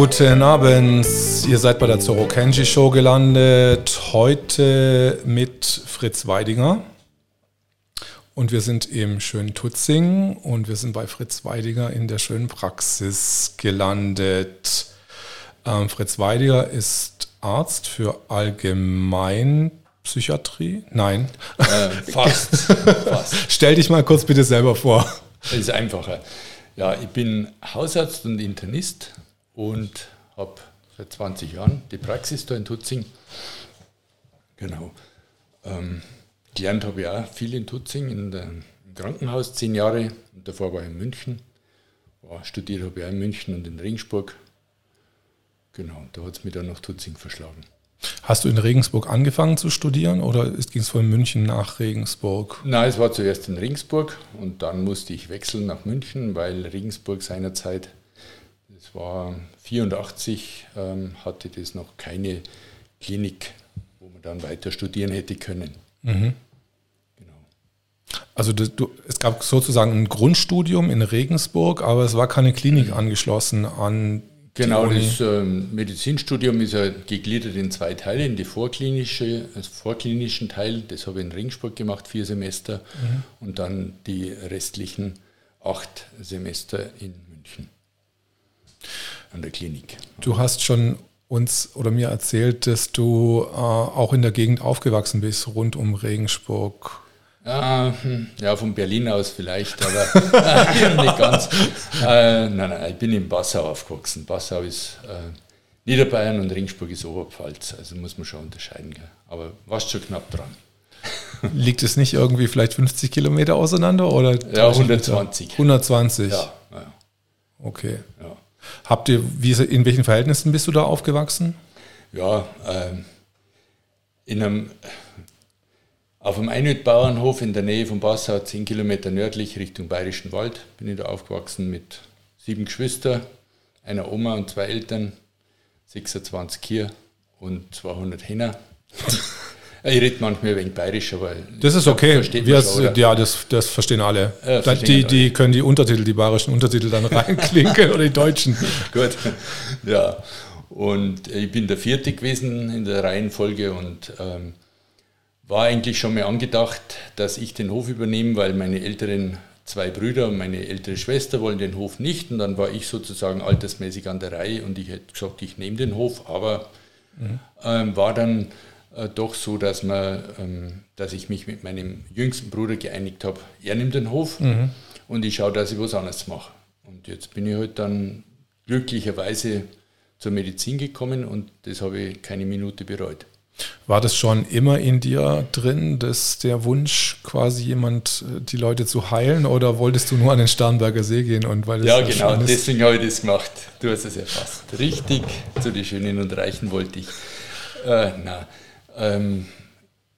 guten Abend. Ihr seid bei der Zoro Kenji Show gelandet. Heute mit Fritz Weidinger. Und wir sind im schönen Tutzing und wir sind bei Fritz Weidinger in der schönen Praxis gelandet. Ähm, Fritz Weidiger ist Arzt für Allgemeinpsychiatrie. Nein. Äh, fast. fast. Stell dich mal kurz bitte selber vor. Das ist einfacher. Ja, ich bin Hausarzt und Internist und habe seit 20 Jahren die Praxis da in Tutzing. Genau. Ähm, gelernt habe ich auch viel in Tutzing, in der, im Krankenhaus, zehn Jahre. Und davor war ich in München. War, studiert habe ich auch in München und in Regensburg. Genau, da hat es mich dann nach Tutzing verschlagen. Hast du in Regensburg angefangen zu studieren oder ging es von München nach Regensburg? Nein, es war zuerst in Regensburg und dann musste ich wechseln nach München, weil Regensburg seinerzeit das war 84, ähm, hatte das noch keine Klinik, wo man dann weiter studieren hätte können. Mhm. Genau. Also das, du, es gab sozusagen ein Grundstudium in Regensburg, aber es war keine Klinik mhm. angeschlossen an Genau, das ähm, Medizinstudium ist ja gegliedert in zwei Teile, in die vorklinische, also vorklinischen Teil, das habe ich in Regensburg gemacht, vier Semester, mhm. und dann die restlichen acht Semester in München an der Klinik. Du hast schon uns oder mir erzählt, dass du äh, auch in der Gegend aufgewachsen bist, rund um Regensburg. Ja, hm, ja von Berlin aus vielleicht, aber nicht ganz. Äh, nein, nein, ich bin in Passau aufgewachsen. Passau ist äh, Niederbayern und Regensburg ist Oberpfalz, also muss man schon unterscheiden. Gell? Aber warst schon knapp dran. Liegt es nicht irgendwie vielleicht 50 Kilometer auseinander? Oder ja, 120. 120? Ja. ja. Okay. Ja. Habt ihr, wie, in welchen Verhältnissen bist du da aufgewachsen? Ja, ähm, in einem, auf einem Einhüttbauernhof in der Nähe von Passau, 10 Kilometer nördlich Richtung Bayerischen Wald, bin ich da aufgewachsen mit sieben Geschwistern, einer Oma und zwei Eltern, 26 Kier und 200 Henner. Ich rede manchmal wegen bayerisch, aber. Das ist okay. Wir, schon, ja, das, das verstehen alle. Ja, verstehen die, die können die Untertitel, die bayerischen Untertitel dann reinklinken oder die deutschen. Gut. Ja. Und ich bin der vierte gewesen in der Reihenfolge und ähm, war eigentlich schon mal angedacht, dass ich den Hof übernehme, weil meine älteren zwei Brüder und meine ältere Schwester wollen den Hof nicht. Und dann war ich sozusagen altersmäßig an der Reihe und ich hätte gesagt, ich nehme den Hof, aber mhm. ähm, war dann äh, doch so, dass, man, ähm, dass ich mich mit meinem jüngsten Bruder geeinigt habe. Er nimmt den Hof mhm. und ich schaue, dass ich was anderes mache. Und jetzt bin ich halt dann glücklicherweise zur Medizin gekommen und das habe ich keine Minute bereut. War das schon immer in dir drin, dass der Wunsch, quasi jemand, äh, die Leute zu heilen, oder wolltest du nur an den Starnberger See gehen? Und weil ja, genau, deswegen habe ich das gemacht. Du hast es erfasst. Richtig, zu den Schönen und Reichen wollte ich. Äh, na, ähm,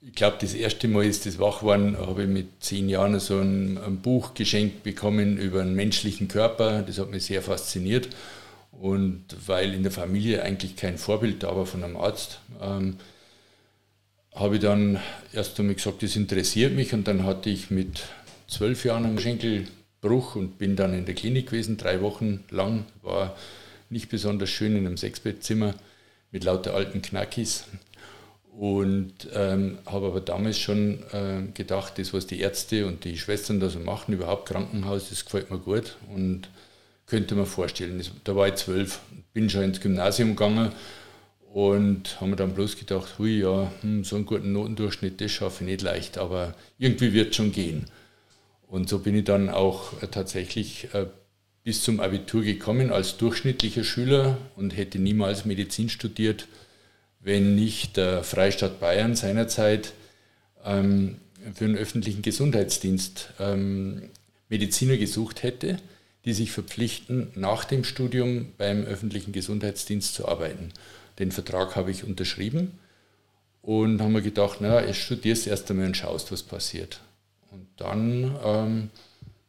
ich glaube, das erste Mal ist das Wachwaren, habe ich mit zehn Jahren so ein, ein, Buch geschenkt bekommen über einen menschlichen Körper. Das hat mich sehr fasziniert. Und weil in der Familie eigentlich kein Vorbild da war von einem Arzt, ähm, habe ich dann erst einmal gesagt, das interessiert mich. Und dann hatte ich mit zwölf Jahren einen Schenkelbruch und bin dann in der Klinik gewesen, drei Wochen lang. War nicht besonders schön in einem Sechsbettzimmer mit lauter alten Knackis. Und ähm, habe aber damals schon äh, gedacht, das, was die Ärzte und die Schwestern da so machen, überhaupt Krankenhaus, das gefällt mir gut und könnte mir vorstellen. Das, da war ich zwölf, bin schon ins Gymnasium gegangen und habe mir dann bloß gedacht, hui, ja, hm, so einen guten Notendurchschnitt, das schaffe ich nicht leicht, aber irgendwie wird es schon gehen. Und so bin ich dann auch äh, tatsächlich äh, bis zum Abitur gekommen als durchschnittlicher Schüler und hätte niemals Medizin studiert wenn nicht der Freistaat Bayern seinerzeit ähm, für den öffentlichen Gesundheitsdienst ähm, Mediziner gesucht hätte, die sich verpflichten, nach dem Studium beim öffentlichen Gesundheitsdienst zu arbeiten. Den Vertrag habe ich unterschrieben und haben mir gedacht, jetzt studierst erst einmal und schaust, was passiert. Und dann ähm,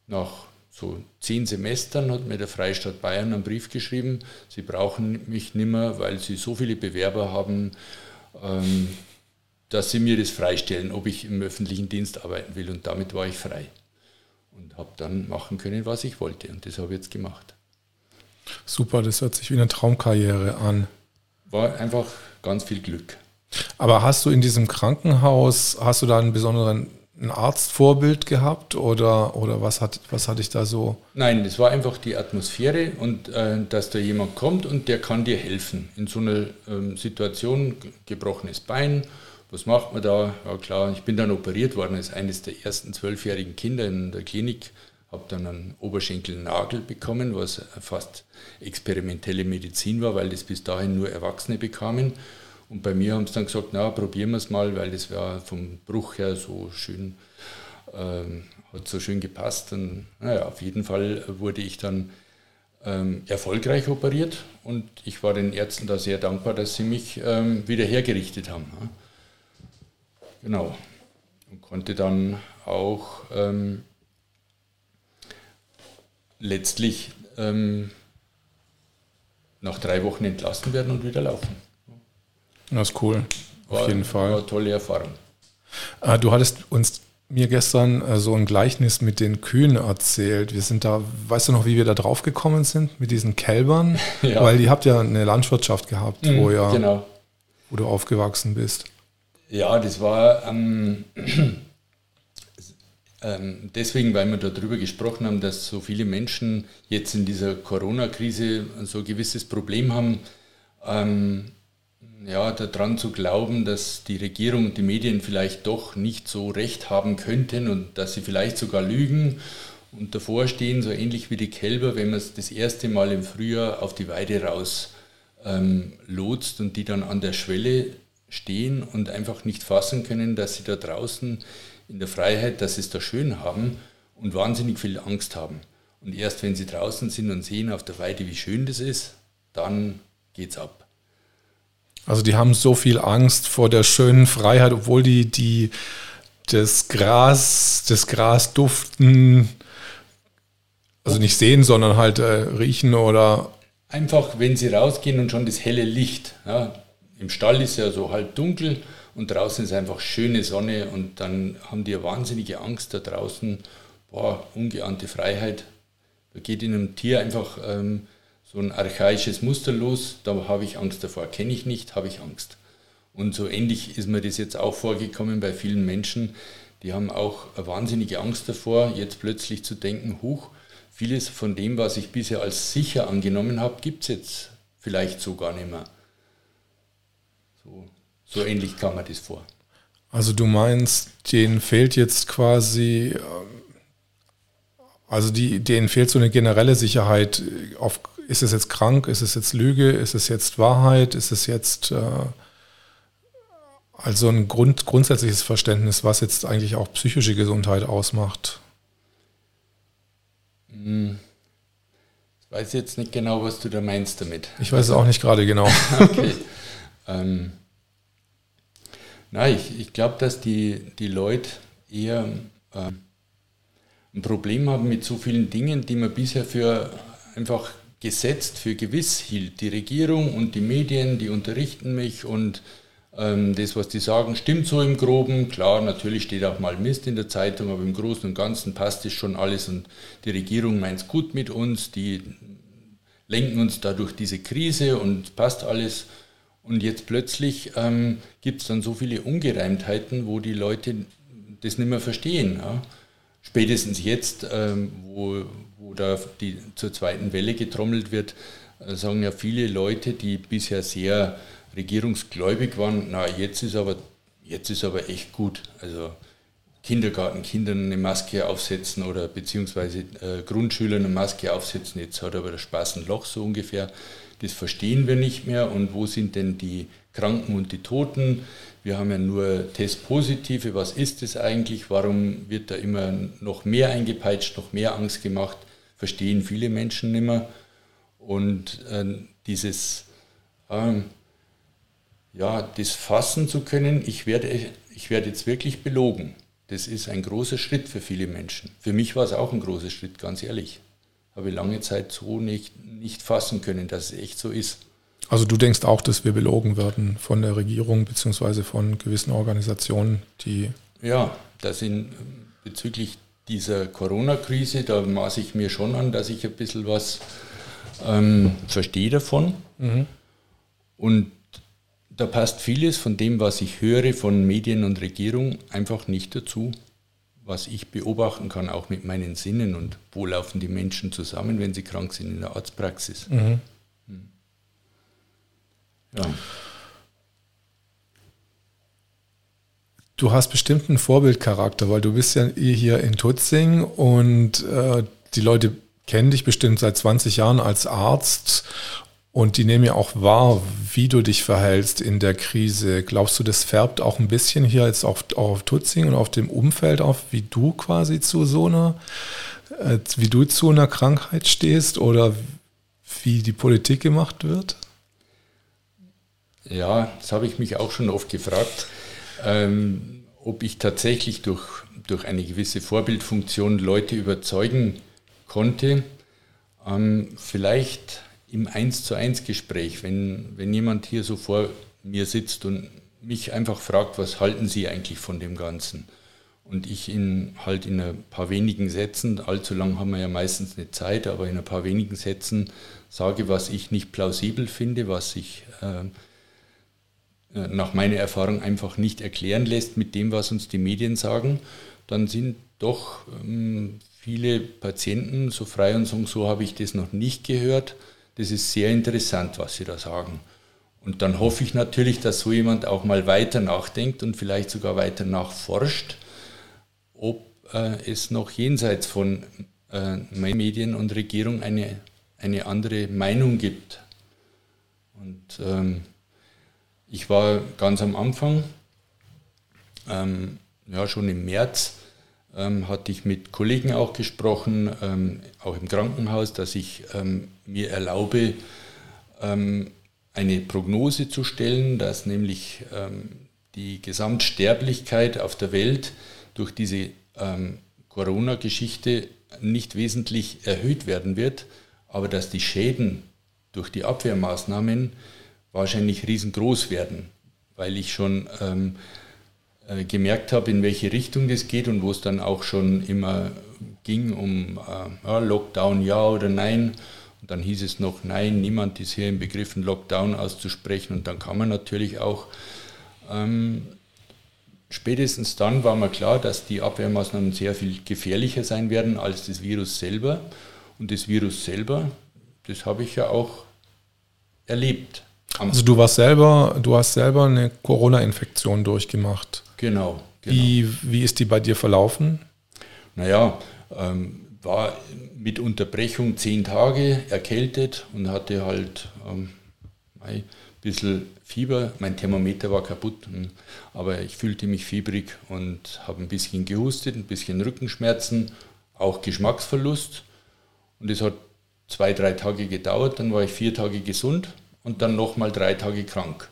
nach so zehn Semestern hat mir der Freistaat Bayern einen Brief geschrieben, sie brauchen mich nicht mehr, weil sie so viele Bewerber haben, ähm, dass sie mir das freistellen, ob ich im öffentlichen Dienst arbeiten will. Und damit war ich frei und habe dann machen können, was ich wollte. Und das habe ich jetzt gemacht. Super, das hört sich wie eine Traumkarriere an. War einfach ganz viel Glück. Aber hast du in diesem Krankenhaus, hast du da einen besonderen ein Arztvorbild gehabt oder, oder was, hat, was hatte ich da so? Nein, es war einfach die Atmosphäre und äh, dass da jemand kommt und der kann dir helfen. In so einer ähm, Situation, gebrochenes Bein, was macht man da? Ja klar, ich bin dann operiert worden als eines der ersten zwölfjährigen Kinder in der Klinik, habe dann einen Oberschenkelnagel bekommen, was fast experimentelle Medizin war, weil das bis dahin nur Erwachsene bekamen. Und bei mir haben sie dann gesagt, na, probieren wir es mal, weil das war vom Bruch her so schön, ähm, hat so schön gepasst. Und naja, auf jeden Fall wurde ich dann ähm, erfolgreich operiert und ich war den Ärzten da sehr dankbar, dass sie mich ähm, wieder hergerichtet haben. Ja. Genau. Und konnte dann auch ähm, letztlich ähm, nach drei Wochen entlassen werden und wieder laufen. Das ist cool. War, Auf jeden Fall. War tolle Erfahrung. Äh, du hattest uns mir gestern äh, so ein Gleichnis mit den Kühen erzählt. Wir sind da, weißt du noch, wie wir da drauf gekommen sind mit diesen Kälbern? Ja. Weil ihr habt ja eine Landwirtschaft gehabt, mhm, wo, ja, genau. wo du aufgewachsen bist. Ja, das war ähm, ähm, deswegen, weil wir darüber gesprochen haben, dass so viele Menschen jetzt in dieser Corona-Krise so ein gewisses Problem haben. Ähm, ja, daran zu glauben, dass die Regierung und die Medien vielleicht doch nicht so recht haben könnten und dass sie vielleicht sogar lügen und davor stehen, so ähnlich wie die Kälber, wenn man es das erste Mal im Frühjahr auf die Weide raus ähm, lotst und die dann an der Schwelle stehen und einfach nicht fassen können, dass sie da draußen in der Freiheit, dass sie es da schön haben und wahnsinnig viel Angst haben. Und erst wenn sie draußen sind und sehen auf der Weide, wie schön das ist, dann geht's ab. Also die haben so viel Angst vor der schönen Freiheit, obwohl die, die das Gras, das Gras duften, also nicht sehen, sondern halt äh, riechen oder. Einfach, wenn sie rausgehen und schon das helle Licht. Ja, Im Stall ist ja so halb dunkel und draußen ist einfach schöne Sonne und dann haben die eine wahnsinnige Angst da draußen. Boah, ungeahnte Freiheit. Da geht in einem Tier einfach ähm, so ein archaisches Muster los, da habe ich Angst davor. Kenne ich nicht, habe ich Angst. Und so ähnlich ist mir das jetzt auch vorgekommen bei vielen Menschen, die haben auch eine wahnsinnige Angst davor, jetzt plötzlich zu denken, huch, vieles von dem, was ich bisher als sicher angenommen habe, gibt es jetzt vielleicht so gar nicht mehr. So, so ähnlich kam mir das vor. Also du meinst, denen fehlt jetzt quasi, ähm, also die, denen fehlt so eine generelle Sicherheit auf, ist es jetzt krank, ist es jetzt Lüge, ist es jetzt Wahrheit, ist es jetzt äh, also ein Grund, grundsätzliches Verständnis, was jetzt eigentlich auch psychische Gesundheit ausmacht? Hm. Ich weiß jetzt nicht genau, was du da meinst damit. Ich weiß es auch nicht gerade genau. okay. Ähm, na, ich, ich glaube, dass die, die Leute eher äh, ein Problem haben mit so vielen Dingen, die man bisher für einfach gesetzt für gewiss hielt. Die Regierung und die Medien, die unterrichten mich und ähm, das, was die sagen, stimmt so im Groben. Klar, natürlich steht auch mal Mist in der Zeitung, aber im Großen und Ganzen passt es schon alles und die Regierung meint es gut mit uns, die lenken uns da durch diese Krise und passt alles. Und jetzt plötzlich ähm, gibt es dann so viele Ungereimtheiten, wo die Leute das nicht mehr verstehen. Ja. Spätestens jetzt, ähm, wo, da die, zur zweiten Welle getrommelt wird, äh, sagen ja viele Leute, die bisher sehr regierungsgläubig waren, na jetzt ist aber, jetzt ist aber echt gut. Also Kindergarten Kindern eine Maske aufsetzen oder beziehungsweise äh, Grundschülern eine Maske aufsetzen, jetzt hat aber der Spaß ein Loch so ungefähr. Das verstehen wir nicht mehr. Und wo sind denn die Kranken und die Toten? Wir haben ja nur Testpositive. Was ist das eigentlich? Warum wird da immer noch mehr eingepeitscht, noch mehr Angst gemacht? Verstehen viele Menschen nicht mehr. Und äh, dieses, ähm, ja, das fassen zu können, ich werde, ich werde jetzt wirklich belogen, das ist ein großer Schritt für viele Menschen. Für mich war es auch ein großer Schritt, ganz ehrlich. Habe lange Zeit so nicht, nicht fassen können, dass es echt so ist. Also du denkst auch, dass wir belogen werden von der Regierung bzw. von gewissen Organisationen, die... Ja, da sind bezüglich dieser Corona-Krise, da maße ich mir schon an, dass ich ein bisschen was ähm, verstehe davon. Mhm. Und da passt vieles von dem, was ich höre von Medien und Regierung, einfach nicht dazu, was ich beobachten kann, auch mit meinen Sinnen und wo laufen die Menschen zusammen, wenn sie krank sind in der Arztpraxis. Mhm. Hm. Ja. Du hast bestimmt einen Vorbildcharakter, weil du bist ja hier in Tutzing und äh, die Leute kennen dich bestimmt seit 20 Jahren als Arzt und die nehmen ja auch wahr, wie du dich verhältst in der Krise. Glaubst du, das färbt auch ein bisschen hier jetzt auf, auch auf Tutzing und auf dem Umfeld auf, wie du quasi zu so einer, äh, wie du zu einer Krankheit stehst oder wie die Politik gemacht wird? Ja, das habe ich mich auch schon oft gefragt, ähm, ob ich tatsächlich durch, durch eine gewisse Vorbildfunktion Leute überzeugen konnte. Ähm, vielleicht im Eins zu eins Gespräch, wenn, wenn jemand hier so vor mir sitzt und mich einfach fragt, was halten Sie eigentlich von dem Ganzen? Und ich in halt in ein paar wenigen Sätzen, allzu lang haben wir ja meistens eine Zeit, aber in ein paar wenigen Sätzen sage, was ich nicht plausibel finde, was sich äh, äh, nach meiner Erfahrung einfach nicht erklären lässt mit dem, was uns die Medien sagen, dann sind doch ähm, viele Patienten so frei und sagen, so habe ich das noch nicht gehört das ist sehr interessant, was Sie da sagen. Und dann hoffe ich natürlich, dass so jemand auch mal weiter nachdenkt und vielleicht sogar weiter nachforscht, ob äh, es noch jenseits von äh, Medien und Regierung eine, eine andere Meinung gibt. Und ähm, ich war ganz am Anfang, ähm, ja schon im März, ähm, hatte ich mit Kollegen auch gesprochen, ähm, auch im Krankenhaus, dass ich ähm, mir erlaube, ähm, eine Prognose zu stellen, dass nämlich ähm, die Gesamtsterblichkeit auf der Welt durch diese Corona-Geschichte nicht wesentlich erhöht werden wird, aber dass die Schäden durch die Abwehrmaßnahmen wahrscheinlich riesengroß werden, weil ich schon äh, gemerkt habe, in welche Richtung das geht und wo es dann auch schon immer ging um äh, ja, Lockdown ja oder nein. Und dann hieß es noch nein, niemand ist hier im Begriff, einen Lockdown auszusprechen. Und dann kann man natürlich auch, ähm, spätestens dann war mir klar, dass die Abwehrmaßnahmen sehr viel gefährlicher sein werden als das Virus selber. Und das Virus selber, das habe ich ja auch erlebt. Also du warst selber, du hast selber eine Corona-Infektion durchgemacht. Genau. genau. Wie, wie ist die bei dir verlaufen? Naja, ähm, war mit Unterbrechung zehn Tage erkältet und hatte halt ähm, ein bisschen Fieber. Mein Thermometer war kaputt, hm, aber ich fühlte mich fiebrig und habe ein bisschen gehustet, ein bisschen Rückenschmerzen, auch Geschmacksverlust. Und es hat zwei, drei Tage gedauert, dann war ich vier Tage gesund und dann nochmal drei Tage krank.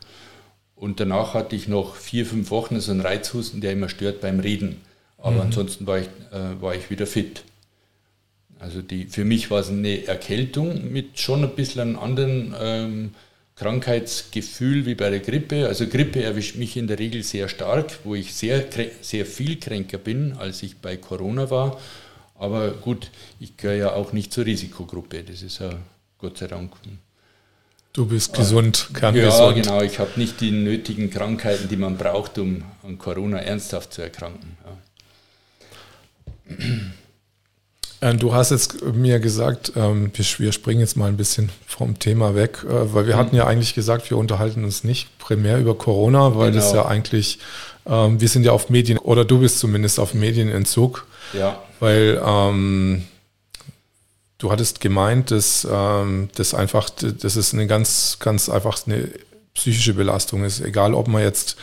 Und danach hatte ich noch vier, fünf Wochen so einen Reizhusten, der immer stört beim Reden. Aber mhm. ansonsten war ich, äh, war ich wieder fit. Also die, für mich war es eine Erkältung mit schon ein bisschen einem anderen ähm, Krankheitsgefühl wie bei der Grippe. Also Grippe erwischt mich in der Regel sehr stark, wo ich sehr, sehr viel kränker bin, als ich bei Corona war. Aber gut, ich gehöre ja auch nicht zur Risikogruppe. Das ist ja Gott sei Dank Du bist gesund, kerngesund. Ja, genau. Ich habe nicht die nötigen Krankheiten, die man braucht, um an Corona ernsthaft zu erkranken. Ja. Äh, du hast jetzt mir gesagt, ähm, wir springen jetzt mal ein bisschen vom Thema weg, äh, weil wir mhm. hatten ja eigentlich gesagt, wir unterhalten uns nicht primär über Corona, weil genau. das ja eigentlich, ähm, wir sind ja auf Medien, oder du bist zumindest auf Medienentzug. Ja. Weil ähm, Du hattest gemeint, dass ähm, das einfach, das ist eine ganz, ganz einfach eine psychische Belastung ist. Egal, ob man jetzt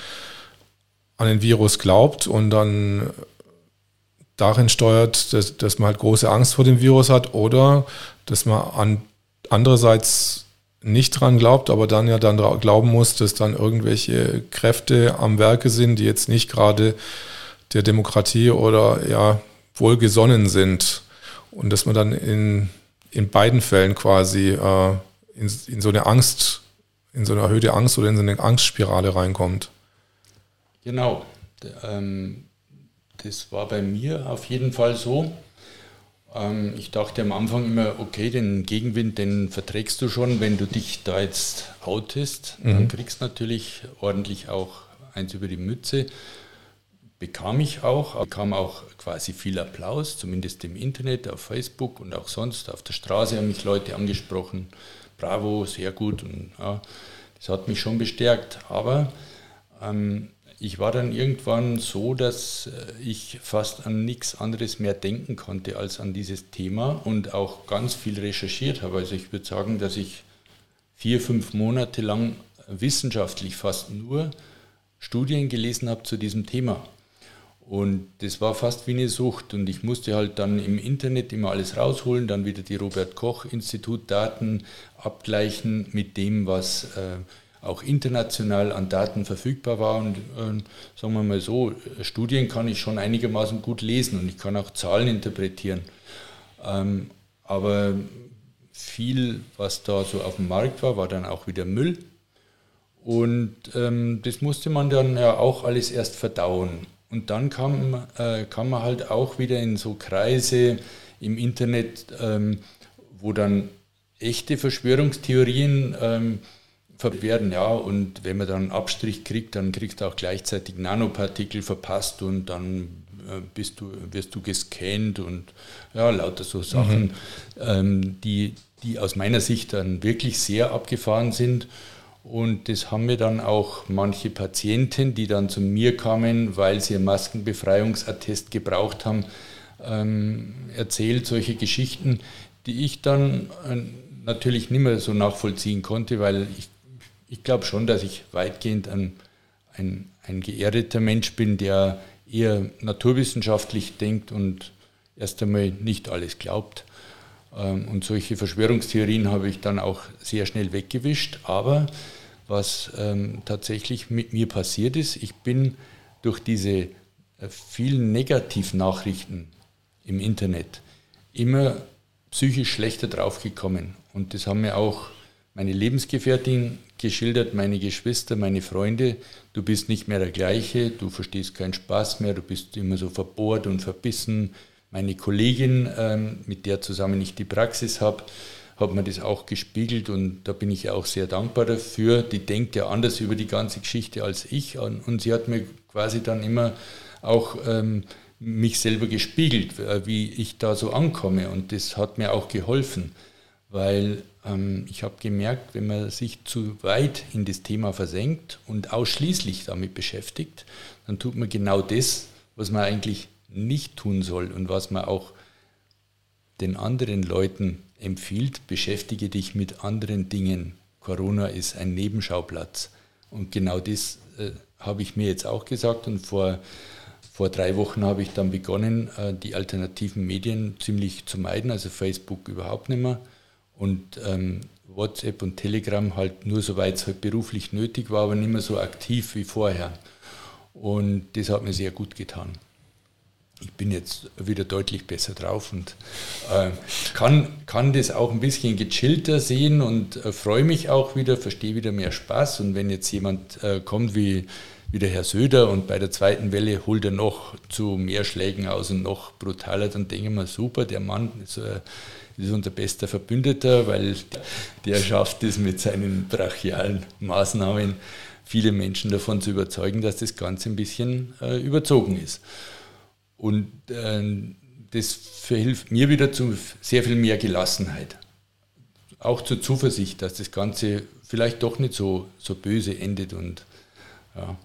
an den Virus glaubt und dann darin steuert, dass, dass man halt große Angst vor dem Virus hat oder dass man an, andererseits nicht dran glaubt, aber dann ja dann glauben muss, dass dann irgendwelche Kräfte am Werke sind, die jetzt nicht gerade der Demokratie oder ja wohlgesonnen sind und dass man dann in, in beiden Fällen quasi äh, in, in so eine Angst, in so eine erhöhte Angst oder in so eine Angstspirale reinkommt. Genau. Ähm, das war bei mir auf jeden Fall so. Ähm, ich dachte am Anfang immer, okay, den Gegenwind, den verträgst du schon, wenn du dich da jetzt outest. Mhm. Dann kriegst du natürlich ordentlich auch eins über die Mütze. Bekam ich auch, bekam auch quasi viel Applaus, zumindest im Internet, auf Facebook und auch sonst. Auf der Straße haben mich Leute angesprochen. Bravo, sehr gut. Und ja, das hat mich schon bestärkt. Aber ähm, ich war dann irgendwann so, dass äh, ich fast an nichts anderes mehr denken konnte als an dieses Thema und auch ganz viel recherchiert habe. Also ich würde sagen, dass ich vier, fünf Monate lang wissenschaftlich fast nur Studien gelesen habe zu diesem Thema. Und das war fast wie eine Sucht. Und ich musste halt dann im Internet immer alles rausholen, dann wieder die Robert Koch Institut Daten abgleichen mit dem, was äh, auch international an Daten verfügbar war. Und äh, sagen wir mal so, Studien kann ich schon einigermaßen gut lesen und ich kann auch Zahlen interpretieren. Ähm, aber viel, was da so auf dem Markt war, war dann auch wieder Müll. Und ähm, das musste man dann ja auch alles erst verdauen. Und dann kam, äh, kam man halt auch wieder in so Kreise im Internet, ähm, wo dann echte Verschwörungstheorien ähm, werden, ja. Und wenn man dann einen Abstrich kriegt, dann kriegst du auch gleichzeitig Nanopartikel verpasst und dann äh, bist du, wirst du gescannt und ja, lauter so Sachen, mhm. ähm, die, die aus meiner Sicht dann wirklich sehr abgefahren sind. Und das haben mir dann auch manche Patienten, die dann zu mir kamen, weil sie einen Maskenbefreiungsattest gebraucht haben, ähm, erzählt, solche Geschichten, die ich dann äh, natürlich nicht mehr so nachvollziehen konnte, weil ich ich glaube schon, dass ich weitgehend ein, ein, ein geerdeter Mensch bin, der eher naturwissenschaftlich denkt und erst einmal nicht alles glaubt. Ähm, und solche Verschwörungstheorien habe ich dann auch sehr schnell weggewischt. Aber was ähm, tatsächlich mit mir passiert ist, ich bin durch diese äh, vielen Negativnachrichten im Internet immer psychisch schlechter draufgekommen. Und das haben mir auch meine Lebensgefährtin geschildert, meine Geschwister, meine Freunde, du bist nicht mehr der gleiche, du verstehst keinen Spaß mehr, du bist immer so verbohrt und verbissen. Meine Kollegin, ähm, mit der zusammen ich die Praxis habe, hat mir das auch gespiegelt und da bin ich auch sehr dankbar dafür. Die denkt ja anders über die ganze Geschichte als ich und sie hat mir quasi dann immer auch ähm, mich selber gespiegelt, äh, wie ich da so ankomme und das hat mir auch geholfen, weil ähm, ich habe gemerkt, wenn man sich zu weit in das Thema versenkt und ausschließlich damit beschäftigt, dann tut man genau das, was man eigentlich nicht tun soll und was man auch den anderen Leuten empfiehlt, beschäftige dich mit anderen Dingen. Corona ist ein Nebenschauplatz. Und genau das äh, habe ich mir jetzt auch gesagt und vor, vor drei Wochen habe ich dann begonnen, äh, die alternativen Medien ziemlich zu meiden, also Facebook überhaupt nicht mehr und ähm, WhatsApp und Telegram halt nur soweit es halt beruflich nötig war, aber nicht mehr so aktiv wie vorher. Und das hat mir sehr gut getan. Ich bin jetzt wieder deutlich besser drauf und äh, kann, kann das auch ein bisschen gechillter sehen und äh, freue mich auch wieder, verstehe wieder mehr Spaß. Und wenn jetzt jemand äh, kommt wie, wie der Herr Söder und bei der zweiten Welle holt er noch zu mehr Schlägen aus und noch brutaler, dann denke ich mir, super, der Mann ist äh, ist unser bester Verbündeter, weil der schafft es mit seinen brachialen Maßnahmen, viele Menschen davon zu überzeugen, dass das Ganze ein bisschen äh, überzogen ist. Und äh, das verhilft mir wieder zu sehr viel mehr Gelassenheit. Auch zur Zuversicht, dass das Ganze vielleicht doch nicht so, so böse endet. Und, ja.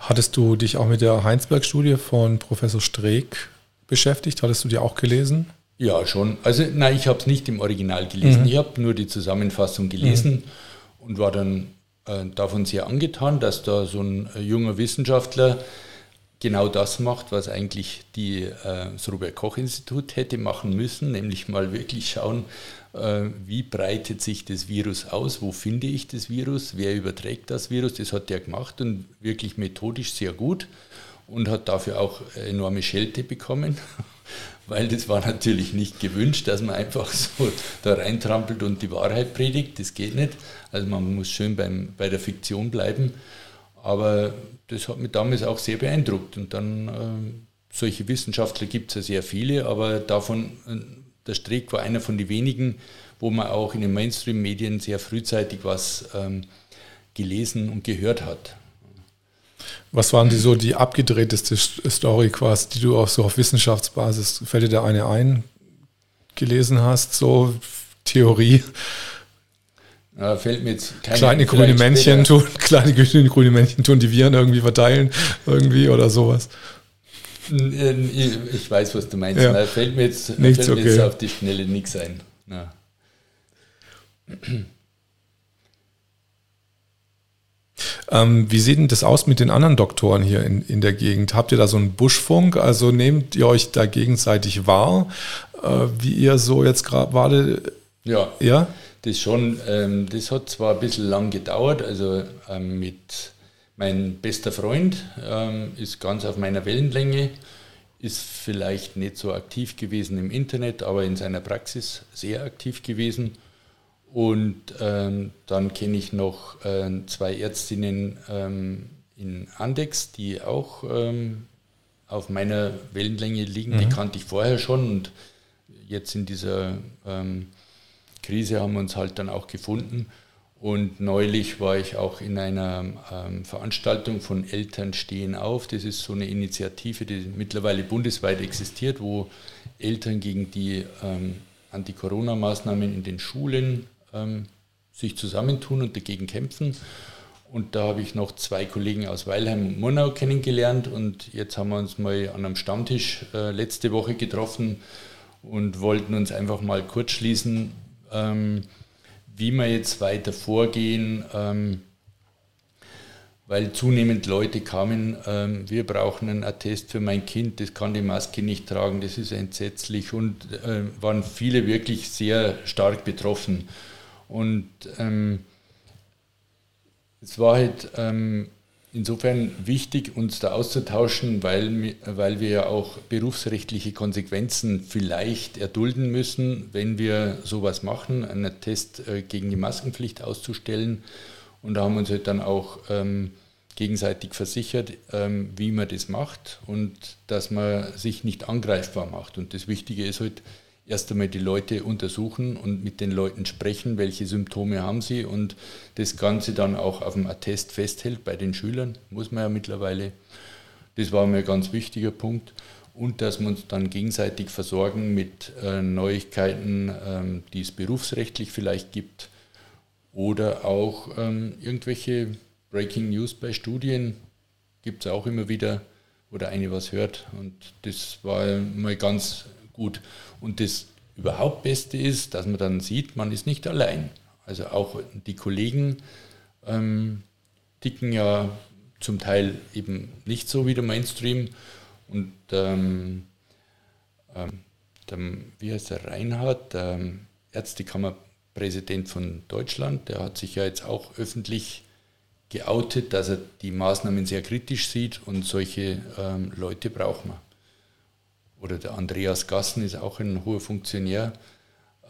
Hattest du dich auch mit der Heinsberg-Studie von Professor Streeck beschäftigt? Hattest du die auch gelesen? Ja, schon. Also, nein, ich habe es nicht im Original gelesen. Mhm. Ich habe nur die Zusammenfassung gelesen mhm. und war dann äh, davon sehr angetan, dass da so ein äh, junger Wissenschaftler genau das macht, was eigentlich die, äh, das Robert-Koch-Institut hätte machen müssen, nämlich mal wirklich schauen, äh, wie breitet sich das Virus aus, wo finde ich das Virus, wer überträgt das Virus. Das hat er gemacht und wirklich methodisch sehr gut und hat dafür auch enorme Schelte bekommen weil das war natürlich nicht gewünscht, dass man einfach so da reintrampelt und die Wahrheit predigt. Das geht nicht. Also man muss schön beim, bei der Fiktion bleiben. Aber das hat mich damals auch sehr beeindruckt. Und dann äh, solche Wissenschaftler gibt es ja sehr viele, aber davon, äh, der Streeck war einer von den wenigen, wo man auch in den Mainstream-Medien sehr frühzeitig was ähm, gelesen und gehört hat. Was waren die so die abgedrehteste Story quasi, die du auch so auf Wissenschaftsbasis, fällt dir da eine ein, gelesen hast, so Theorie? Ja, fällt mir jetzt keine kleine grüne Männchen tun, kleine grüne Männchen tun, die Viren irgendwie verteilen, irgendwie oder sowas. Ich weiß, was du meinst. Ja. fällt mir jetzt, nichts, fällt mir jetzt auf die Schnelle nichts ein. Ja. Ähm, wie sieht denn das aus mit den anderen Doktoren hier in, in der Gegend? Habt ihr da so einen Buschfunk? Also nehmt ihr euch da gegenseitig wahr, äh, wie ihr so jetzt gerade wartet? Ja. Ja? Das schon, ähm, das hat zwar ein bisschen lang gedauert, also ähm, mit mein bester Freund ähm, ist ganz auf meiner Wellenlänge, ist vielleicht nicht so aktiv gewesen im Internet, aber in seiner Praxis sehr aktiv gewesen. Und ähm, dann kenne ich noch äh, zwei Ärztinnen ähm, in Andex, die auch ähm, auf meiner Wellenlänge liegen. Mhm. Die kannte ich vorher schon und jetzt in dieser ähm, Krise haben wir uns halt dann auch gefunden. Und neulich war ich auch in einer ähm, Veranstaltung von Eltern stehen auf. Das ist so eine Initiative, die mittlerweile bundesweit existiert, wo Eltern gegen die ähm, Anti-Corona-Maßnahmen in den Schulen ähm, sich zusammentun und dagegen kämpfen. Und da habe ich noch zwei Kollegen aus Weilheim und Murnau kennengelernt und jetzt haben wir uns mal an einem Stammtisch äh, letzte Woche getroffen und wollten uns einfach mal kurz schließen, ähm, wie wir jetzt weiter vorgehen, ähm, weil zunehmend Leute kamen, ähm, wir brauchen einen Attest für mein Kind, das kann die Maske nicht tragen, das ist entsetzlich und äh, waren viele wirklich sehr stark betroffen. Und ähm, es war halt ähm, insofern wichtig, uns da auszutauschen, weil, weil wir ja auch berufsrechtliche Konsequenzen vielleicht erdulden müssen, wenn wir sowas machen, einen Test äh, gegen die Maskenpflicht auszustellen. Und da haben wir uns halt dann auch ähm, gegenseitig versichert, ähm, wie man das macht und dass man sich nicht angreifbar macht. Und das Wichtige ist halt, erst einmal die Leute untersuchen und mit den Leuten sprechen, welche Symptome haben sie und das Ganze dann auch auf dem Attest festhält bei den Schülern, muss man ja mittlerweile. Das war mir ein ganz wichtiger Punkt. Und dass wir uns dann gegenseitig versorgen mit äh, Neuigkeiten, ähm, die es berufsrechtlich vielleicht gibt oder auch ähm, irgendwelche Breaking News bei Studien gibt es auch immer wieder, oder eine was hört. Und das war mal ganz gut. Und das überhaupt Beste ist, dass man dann sieht, man ist nicht allein. Also auch die Kollegen ähm, ticken ja zum Teil eben nicht so wie der Mainstream. Und ähm, ähm, der, wie heißt der Reinhard, der Ärztekammerpräsident von Deutschland, der hat sich ja jetzt auch öffentlich geoutet, dass er die Maßnahmen sehr kritisch sieht und solche ähm, Leute braucht man oder der Andreas Gassen ist auch ein hoher Funktionär,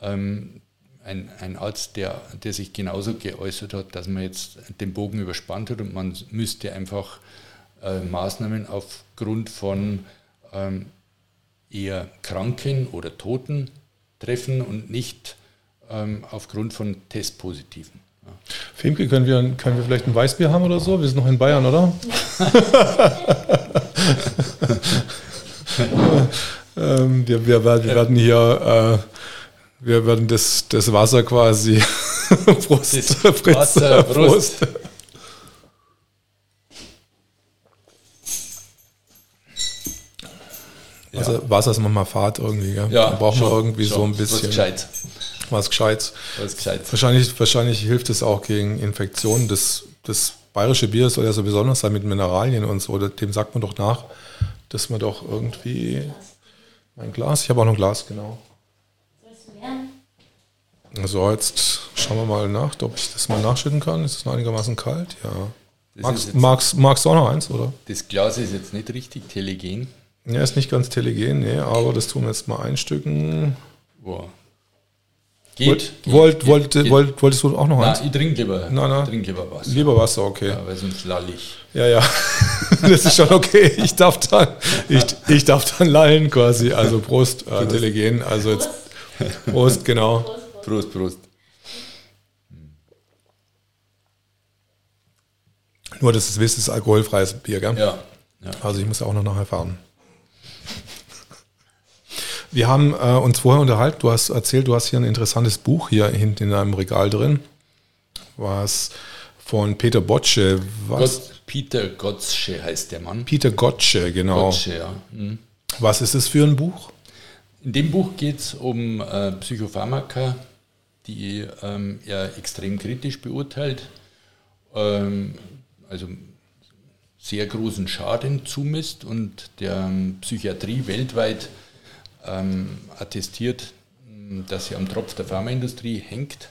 ähm, ein, ein Arzt, der, der sich genauso geäußert hat, dass man jetzt den Bogen überspannt hat und man müsste einfach äh, Maßnahmen aufgrund von ähm, eher Kranken oder Toten treffen und nicht ähm, aufgrund von Testpositiven. Ja. Femke, können wir, können wir vielleicht ein Weißbier haben oder so? Wir sind noch in Bayern, oder? ähm, wir, wir, werden, wir werden hier, äh, wir werden das, das Wasser quasi Brust, das Wasser, Brust. Brust. Also ja. Wasser ist manchmal Fahrt irgendwie, gell? Ja, da braucht man irgendwie schon, so ein bisschen. Was Gescheit. Was Gescheites. Was Gescheites. Wahrscheinlich, wahrscheinlich hilft es auch gegen Infektionen. Das, das bayerische Bier soll ja so besonders sein mit Mineralien und so. Dem sagt man doch nach, dass man doch irgendwie. Mein Glas, ich habe auch noch ein Glas, genau. Also jetzt schauen wir mal nach, ob ich das mal nachschütten kann. Ist es noch einigermaßen kalt? Ja. Magst, magst, magst du auch noch eins, oder? Das Glas ist jetzt nicht richtig telegen. Ja, ist nicht ganz telegen, nee, aber das tun wir jetzt mal einstücken. Boah. Geht. Wollt, geht, wollt, geht, wollt, geht. Wollt, wolltest du auch noch eins? Nein, ich trinke lieber, nein, nein. trink lieber Wasser. Lieber Wasser, okay. Ja, weil sonst lallig. Ja, ja. das ist schon okay. Ich darf dann, ich, ich darf dann lallen quasi. Also Prost, äh, Telegen. Also jetzt Prost, genau. Prost, Prost. Nur, dass es wisst, es ist alkoholfreies Bier, gell? Ja, ja. Also ich muss auch noch nachher fahren. Wir haben äh, uns vorher unterhalten, du hast erzählt, du hast hier ein interessantes Buch hier hinten in einem Regal drin, was von Peter Botsche. Was? Gott, Peter Gottsche heißt der Mann. Peter Gottsche, genau. Gottsche, ja. Mhm. Was ist es für ein Buch? In dem Buch geht es um äh, Psychopharmaka, die ähm, er extrem kritisch beurteilt, ähm, also sehr großen Schaden zumisst und der ähm, Psychiatrie weltweit ähm, attestiert, dass sie am Tropf der Pharmaindustrie hängt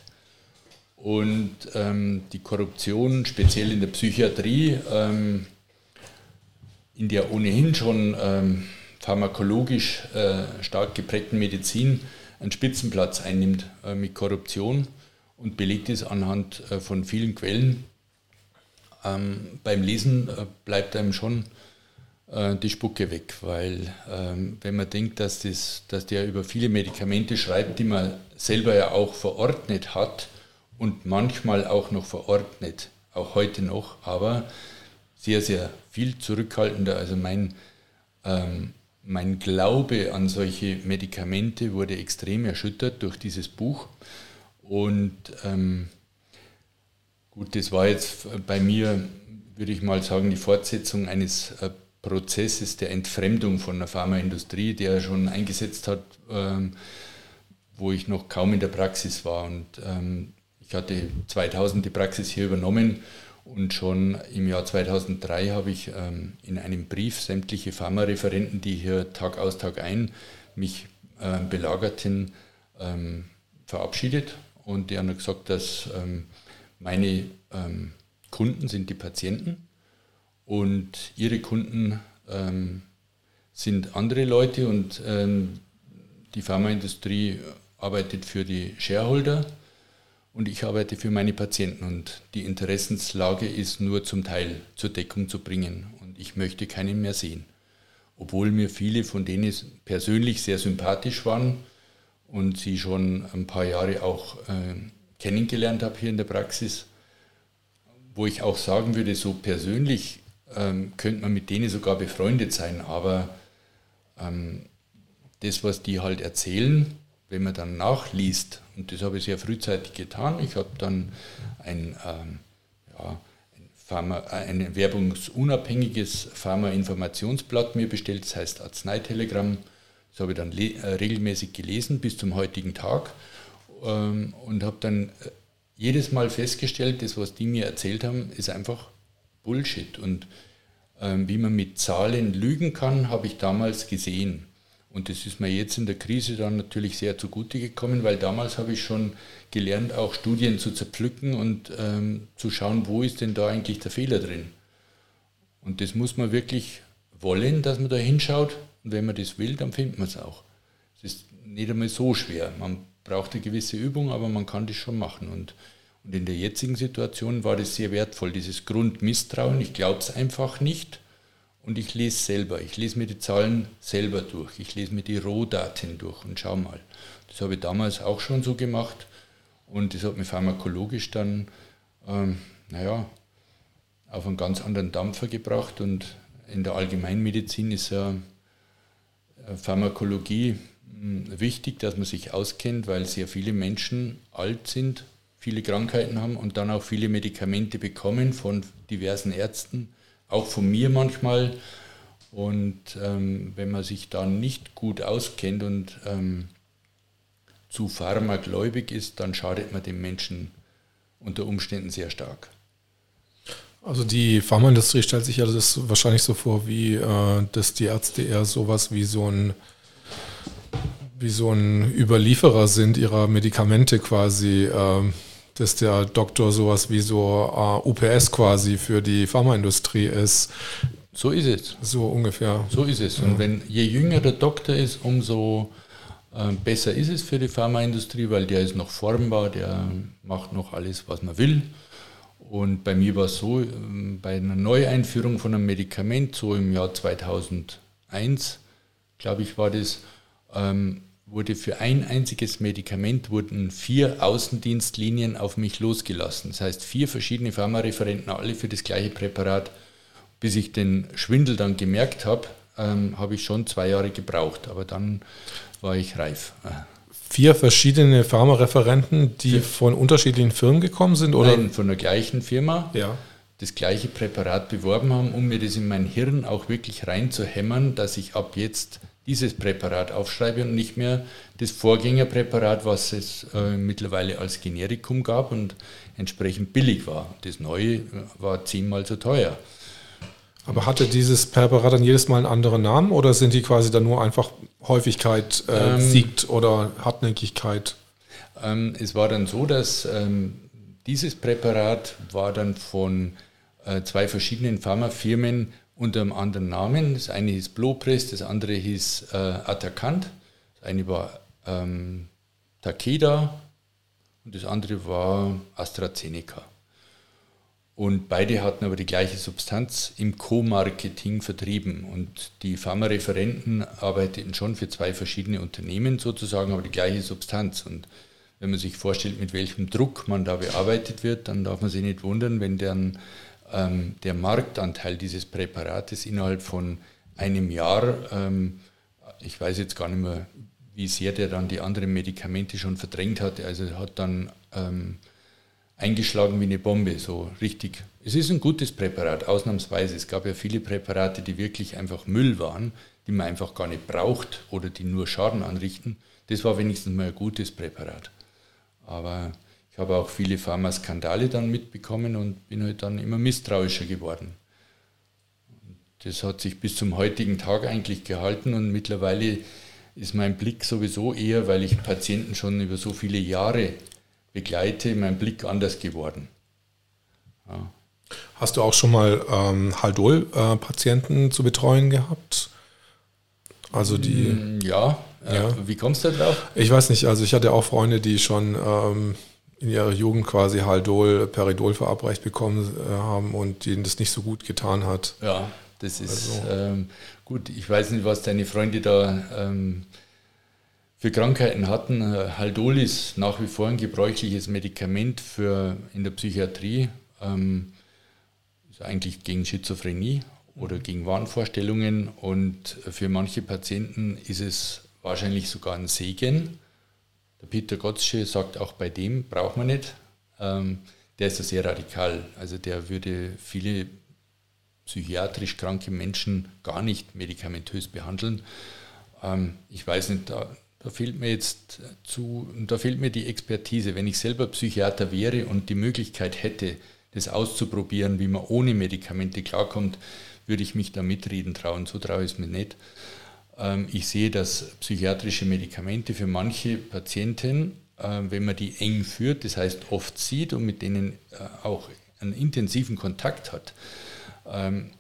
und ähm, die Korruption, speziell in der Psychiatrie, ähm, in der ohnehin schon ähm, pharmakologisch äh, stark geprägten Medizin einen Spitzenplatz einnimmt äh, mit Korruption und belegt ist anhand äh, von vielen Quellen. Ähm, beim Lesen äh, bleibt einem schon äh, die Spucke weg, weil ähm, wenn man denkt, dass, das, dass der über viele Medikamente schreibt, die man selber ja auch verordnet hat und manchmal auch noch verordnet, auch heute noch, aber sehr, sehr viel zurückhaltender. Also mein, ähm, mein Glaube an solche Medikamente wurde extrem erschüttert durch dieses Buch. Und ähm, gut, das war jetzt bei mir, würde ich mal sagen, die Fortsetzung eines äh, Prozesses der Entfremdung von der Pharmaindustrie, der schon eingesetzt hat, ähm, wo ich noch kaum in der Praxis war. Und ähm, ich hatte 2000 die Praxis hier übernommen und schon im Jahr 2003 habe ich ähm, in einem Brief sämtliche Pharmareferenten, die hier Tag aus Tag ein mich äh, belagerten, ähm, verabschiedet. Und die haben gesagt, dass ähm, meine ähm, Kunden sind die Patienten und ihre Kunden ähm, sind andere Leute und ähm, die Pharmaindustrie arbeitet für die Shareholder und ich arbeite für meine Patienten und die Interessenslage ist nur zum Teil zur Deckung zu bringen und ich möchte keinen mehr sehen. Obwohl mir viele von denen persönlich sehr sympathisch waren und sie schon ein paar Jahre auch äh, kennengelernt habe hier in der Praxis, wo ich auch sagen würde, so persönlich ähm, könnte man mit denen sogar befreundet sein, aber ähm, das, was die halt erzählen, wenn man dann nachliest, und das habe ich sehr frühzeitig getan, ich habe dann ein, ähm, ja, ein, Pharma, äh, ein werbungsunabhängiges Pharma-Informationsblatt mir bestellt, das heißt Arzneitelegramm. Das habe ich dann äh, regelmäßig gelesen bis zum heutigen Tag ähm, und habe dann äh, jedes Mal festgestellt, das, was die mir erzählt haben, ist einfach Bullshit. Und ähm, wie man mit Zahlen lügen kann, habe ich damals gesehen. Und das ist mir jetzt in der Krise dann natürlich sehr zugute gekommen, weil damals habe ich schon gelernt, auch Studien zu zerpflücken und ähm, zu schauen, wo ist denn da eigentlich der Fehler drin. Und das muss man wirklich wollen, dass man da hinschaut. Und wenn man das will, dann findet man es auch. Es ist nicht einmal so schwer. Man braucht eine gewisse Übung, aber man kann das schon machen. Und, und in der jetzigen Situation war das sehr wertvoll, dieses Grundmisstrauen. Ich glaube es einfach nicht und ich lese selber. Ich lese mir die Zahlen selber durch. Ich lese mir die Rohdaten durch und schau mal. Das habe ich damals auch schon so gemacht und das hat mich pharmakologisch dann, ähm, naja, auf einen ganz anderen Dampfer gebracht und in der Allgemeinmedizin ist ja äh, Pharmakologie hm, wichtig, dass man sich auskennt, weil sehr viele Menschen alt sind, viele Krankheiten haben und dann auch viele Medikamente bekommen von diversen Ärzten auch von mir manchmal. Und ähm, wenn man sich da nicht gut auskennt und ähm, zu pharmagläubig ist, dann schadet man dem Menschen unter Umständen sehr stark. Also die Pharmaindustrie stellt sich ja das wahrscheinlich so vor, wie äh, dass die Ärzte eher sowas wie so ein wie so ein Überlieferer sind ihrer Medikamente quasi. Äh, dass der Doktor sowas wie so uh, UPS quasi für die Pharmaindustrie ist. So ist es. So ungefähr. So ist es. Und wenn je jünger der Doktor ist, umso äh, besser ist es für die Pharmaindustrie, weil der ist noch formbar, der macht noch alles, was man will. Und bei mir war es so, ähm, bei einer Neueinführung von einem Medikament, so im Jahr 2001, glaube ich, war das, ähm, wurde für ein einziges Medikament wurden vier Außendienstlinien auf mich losgelassen. Das heißt, vier verschiedene Pharmareferenten, alle für das gleiche Präparat. Bis ich den Schwindel dann gemerkt habe, ähm, habe ich schon zwei Jahre gebraucht, aber dann war ich reif. Vier verschiedene Pharmareferenten, die ja. von unterschiedlichen Firmen gekommen sind? Oder? Nein, von der gleichen Firma. Ja. Das gleiche Präparat beworben haben, um mir das in mein Hirn auch wirklich reinzuhämmern, dass ich ab jetzt dieses Präparat aufschreibe und nicht mehr das Vorgängerpräparat, was es äh, mittlerweile als Generikum gab und entsprechend billig war. Das neue äh, war zehnmal so teuer. Aber hatte dieses Präparat dann jedes Mal einen anderen Namen oder sind die quasi dann nur einfach Häufigkeit äh, ähm, siegt oder Hartnäckigkeit? Ähm, es war dann so, dass ähm, dieses Präparat war dann von äh, zwei verschiedenen Pharmafirmen unter einem anderen Namen. Das eine hieß Blowpress, das andere hieß äh, Atacant. Das eine war ähm, Takeda und das andere war AstraZeneca. Und beide hatten aber die gleiche Substanz im Co-Marketing vertrieben. Und die Pharmareferenten arbeiteten schon für zwei verschiedene Unternehmen sozusagen, aber die gleiche Substanz. Und wenn man sich vorstellt, mit welchem Druck man da bearbeitet wird, dann darf man sich nicht wundern, wenn dann ähm, der Marktanteil dieses Präparates innerhalb von einem Jahr, ähm, ich weiß jetzt gar nicht mehr, wie sehr der dann die anderen Medikamente schon verdrängt hatte, also hat dann ähm, eingeschlagen wie eine Bombe, so richtig. Es ist ein gutes Präparat, ausnahmsweise. Es gab ja viele Präparate, die wirklich einfach Müll waren, die man einfach gar nicht braucht oder die nur Schaden anrichten. Das war wenigstens mal ein gutes Präparat. Aber ich habe auch viele Pharmaskandale dann mitbekommen und bin halt dann immer misstrauischer geworden. Das hat sich bis zum heutigen Tag eigentlich gehalten und mittlerweile ist mein Blick sowieso eher, weil ich Patienten schon über so viele Jahre begleite, mein Blick anders geworden. Ja. Hast du auch schon mal ähm, Haldol-Patienten zu betreuen gehabt? Also die. Mm, ja, äh, ja. wie kommst du da drauf? Ich weiß nicht, also ich hatte auch Freunde, die schon ähm, in ihrer Jugend quasi Haldol, Peridol verabreicht bekommen äh, haben und denen das nicht so gut getan hat. Ja, das ist also. ähm, gut. Ich weiß nicht, was deine Freunde da ähm, für Krankheiten hatten. Haldol ist nach wie vor ein gebräuchliches Medikament für in der Psychiatrie. Ähm, ist eigentlich gegen Schizophrenie oder gegen Wahnvorstellungen und für manche Patienten ist es wahrscheinlich sogar ein Segen der Peter Gottsche sagt auch bei dem braucht man nicht. Ähm, der ist ja sehr radikal. Also der würde viele psychiatrisch kranke Menschen gar nicht medikamentös behandeln. Ähm, ich weiß nicht, da, da fehlt mir jetzt zu, da fehlt mir die Expertise. Wenn ich selber Psychiater wäre und die Möglichkeit hätte, das auszuprobieren, wie man ohne Medikamente klarkommt, würde ich mich da mitreden trauen. So traue ich es mir nicht. Ähm, ich sehe, dass psychiatrische Medikamente für manche Patienten, ähm, wenn man die eng führt, das heißt oft sieht und mit denen äh, auch einen intensiven Kontakt hat, ähm,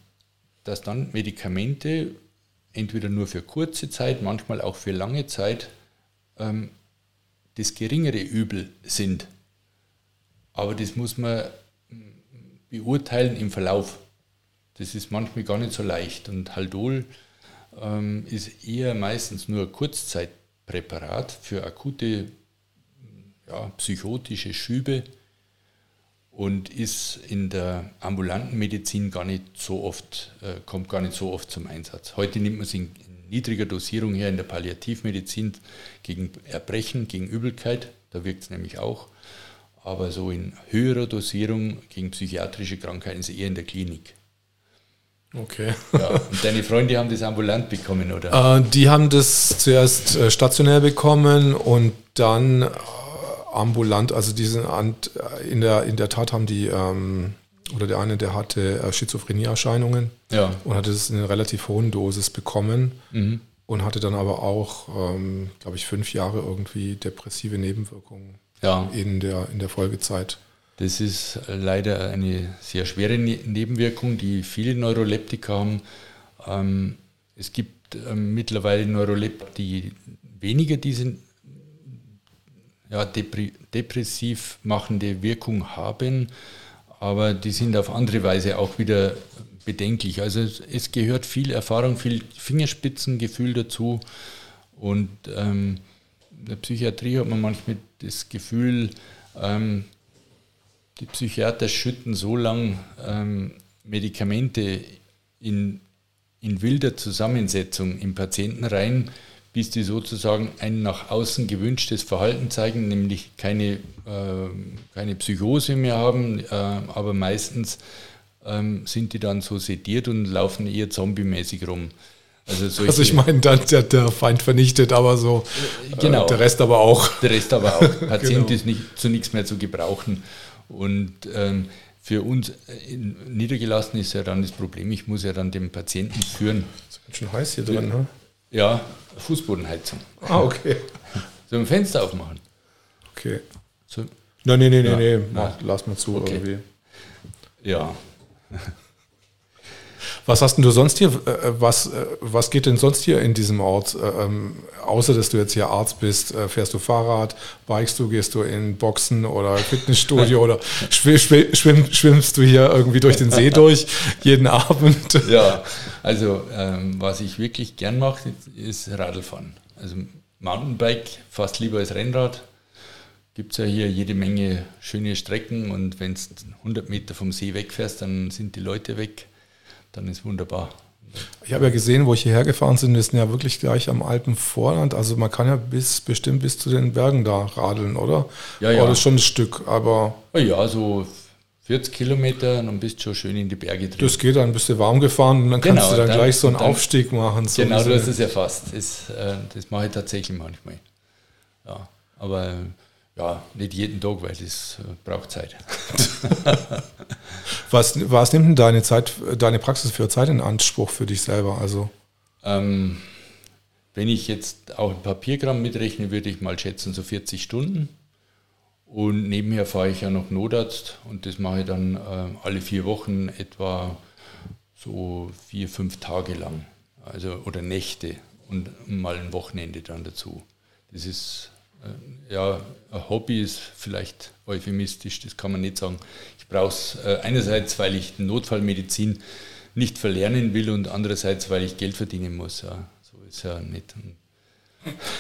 dass dann Medikamente entweder nur für kurze Zeit, manchmal auch für lange Zeit das geringere Übel sind. Aber das muss man mm, beurteilen im Verlauf. Das ist manchmal gar nicht so leicht. Und Haldol ähm, ist eher meistens nur Kurzzeitpräparat für akute ja, psychotische Schübe und ist in der ambulanten Medizin gar nicht so oft, äh, kommt gar nicht so oft zum Einsatz. Heute nimmt man es in, in niedriger Dosierung her in der Palliativmedizin gegen Erbrechen, gegen Übelkeit, da wirkt es nämlich auch. Aber so in höherer Dosierung gegen psychiatrische Krankheiten ist eher in der Klinik. Okay. Ja, und deine Freunde haben das ambulant bekommen, oder? Äh, die haben das zuerst äh, stationär bekommen und dann äh, ambulant, also diesen in der, in der Tat haben die, ähm, oder der eine, der hatte äh, Schizophrenieerscheinungen ja. und hatte es in einer relativ hohen Dosis bekommen mhm. und hatte dann aber auch, ähm, glaube ich, fünf Jahre irgendwie depressive Nebenwirkungen ja. in, der, in der Folgezeit. Das ist leider eine sehr schwere ne-, Nebenwirkung, die viele Neuroleptika haben. Ähm, es gibt ähm, mittlerweile Neuroleptika, die weniger diese ja, depressiv machende Wirkung haben, aber die sind auf andere Weise auch wieder bedenklich. Also es, es gehört viel Erfahrung, viel Fingerspitzengefühl dazu. Und ähm, in der Psychiatrie hat man manchmal das Gefühl, ähm, die Psychiater schütten so lange ähm, Medikamente in, in wilder Zusammensetzung im Patienten rein, bis die sozusagen ein nach außen gewünschtes Verhalten zeigen, nämlich keine, äh, keine Psychose mehr haben, äh, aber meistens ähm, sind die dann so sediert und laufen eher zombie-mäßig rum. Also, also, ich meine, dann der, der, Feind vernichtet, aber so genau. Äh, der Rest aber auch. Der Rest aber auch. Patient genau. ist nicht, zu nichts mehr zu gebrauchen. Und ähm, für uns äh, niedergelassen ist ja dann das Problem, ich muss ja dann den Patienten führen. Das ist ganz schön heiß hier drin, ne? Ja, Fußbodenheizung. Ah, okay. So ein Fenster aufmachen? Okay. So. Nein, nein, nein, nein, nee, lass mal zu okay. irgendwie. Ja. Was hast denn du sonst hier, äh, was, äh, was geht denn sonst hier in diesem Ort? Äh, ähm, außer, dass du jetzt hier Arzt bist, fährst du Fahrrad, bikest du, gehst du in Boxen oder Fitnessstudio oder schwimm, schwimm, schwimmst du hier irgendwie durch den See durch jeden Abend? Ja, also ähm, was ich wirklich gern mache, ist Radlfahren. Also Mountainbike fast lieber als Rennrad. Gibt es ja hier jede Menge schöne Strecken und wenn du 100 Meter vom See wegfährst, dann sind die Leute weg dann ist wunderbar. Ich habe ja gesehen, wo ich hierher gefahren bin, wir sind ja wirklich gleich am Alpenvorland. Also man kann ja bis bestimmt bis zu den Bergen da radeln, oder? Ja, ja. Oder ist schon ein Stück, aber. Ja, so 40 Kilometer, dann bist du schon schön in die Berge drin. Das geht dann, bist du warm gefahren und dann genau, kannst du dann, dann gleich so einen dann, Aufstieg machen. So genau, du hast es erfasst. Das, äh, das mache ich tatsächlich manchmal. Ja, aber ja, nicht jeden Tag, weil das äh, braucht Zeit. was, was nimmt denn deine Zeit, deine Praxis für Zeit in Anspruch für dich selber? Also ähm, wenn ich jetzt auch ein Papiergramm mitrechne, würde ich mal schätzen so 40 Stunden. Und nebenher fahre ich ja noch Notarzt und das mache ich dann äh, alle vier Wochen etwa so vier, fünf Tage lang. Also oder Nächte und mal ein Wochenende dann dazu. Das ist ja, ein Hobby ist vielleicht euphemistisch, das kann man nicht sagen. Ich brauche es äh, einerseits, weil ich Notfallmedizin nicht verlernen will und andererseits, weil ich Geld verdienen muss. Ja, so ist ja nicht.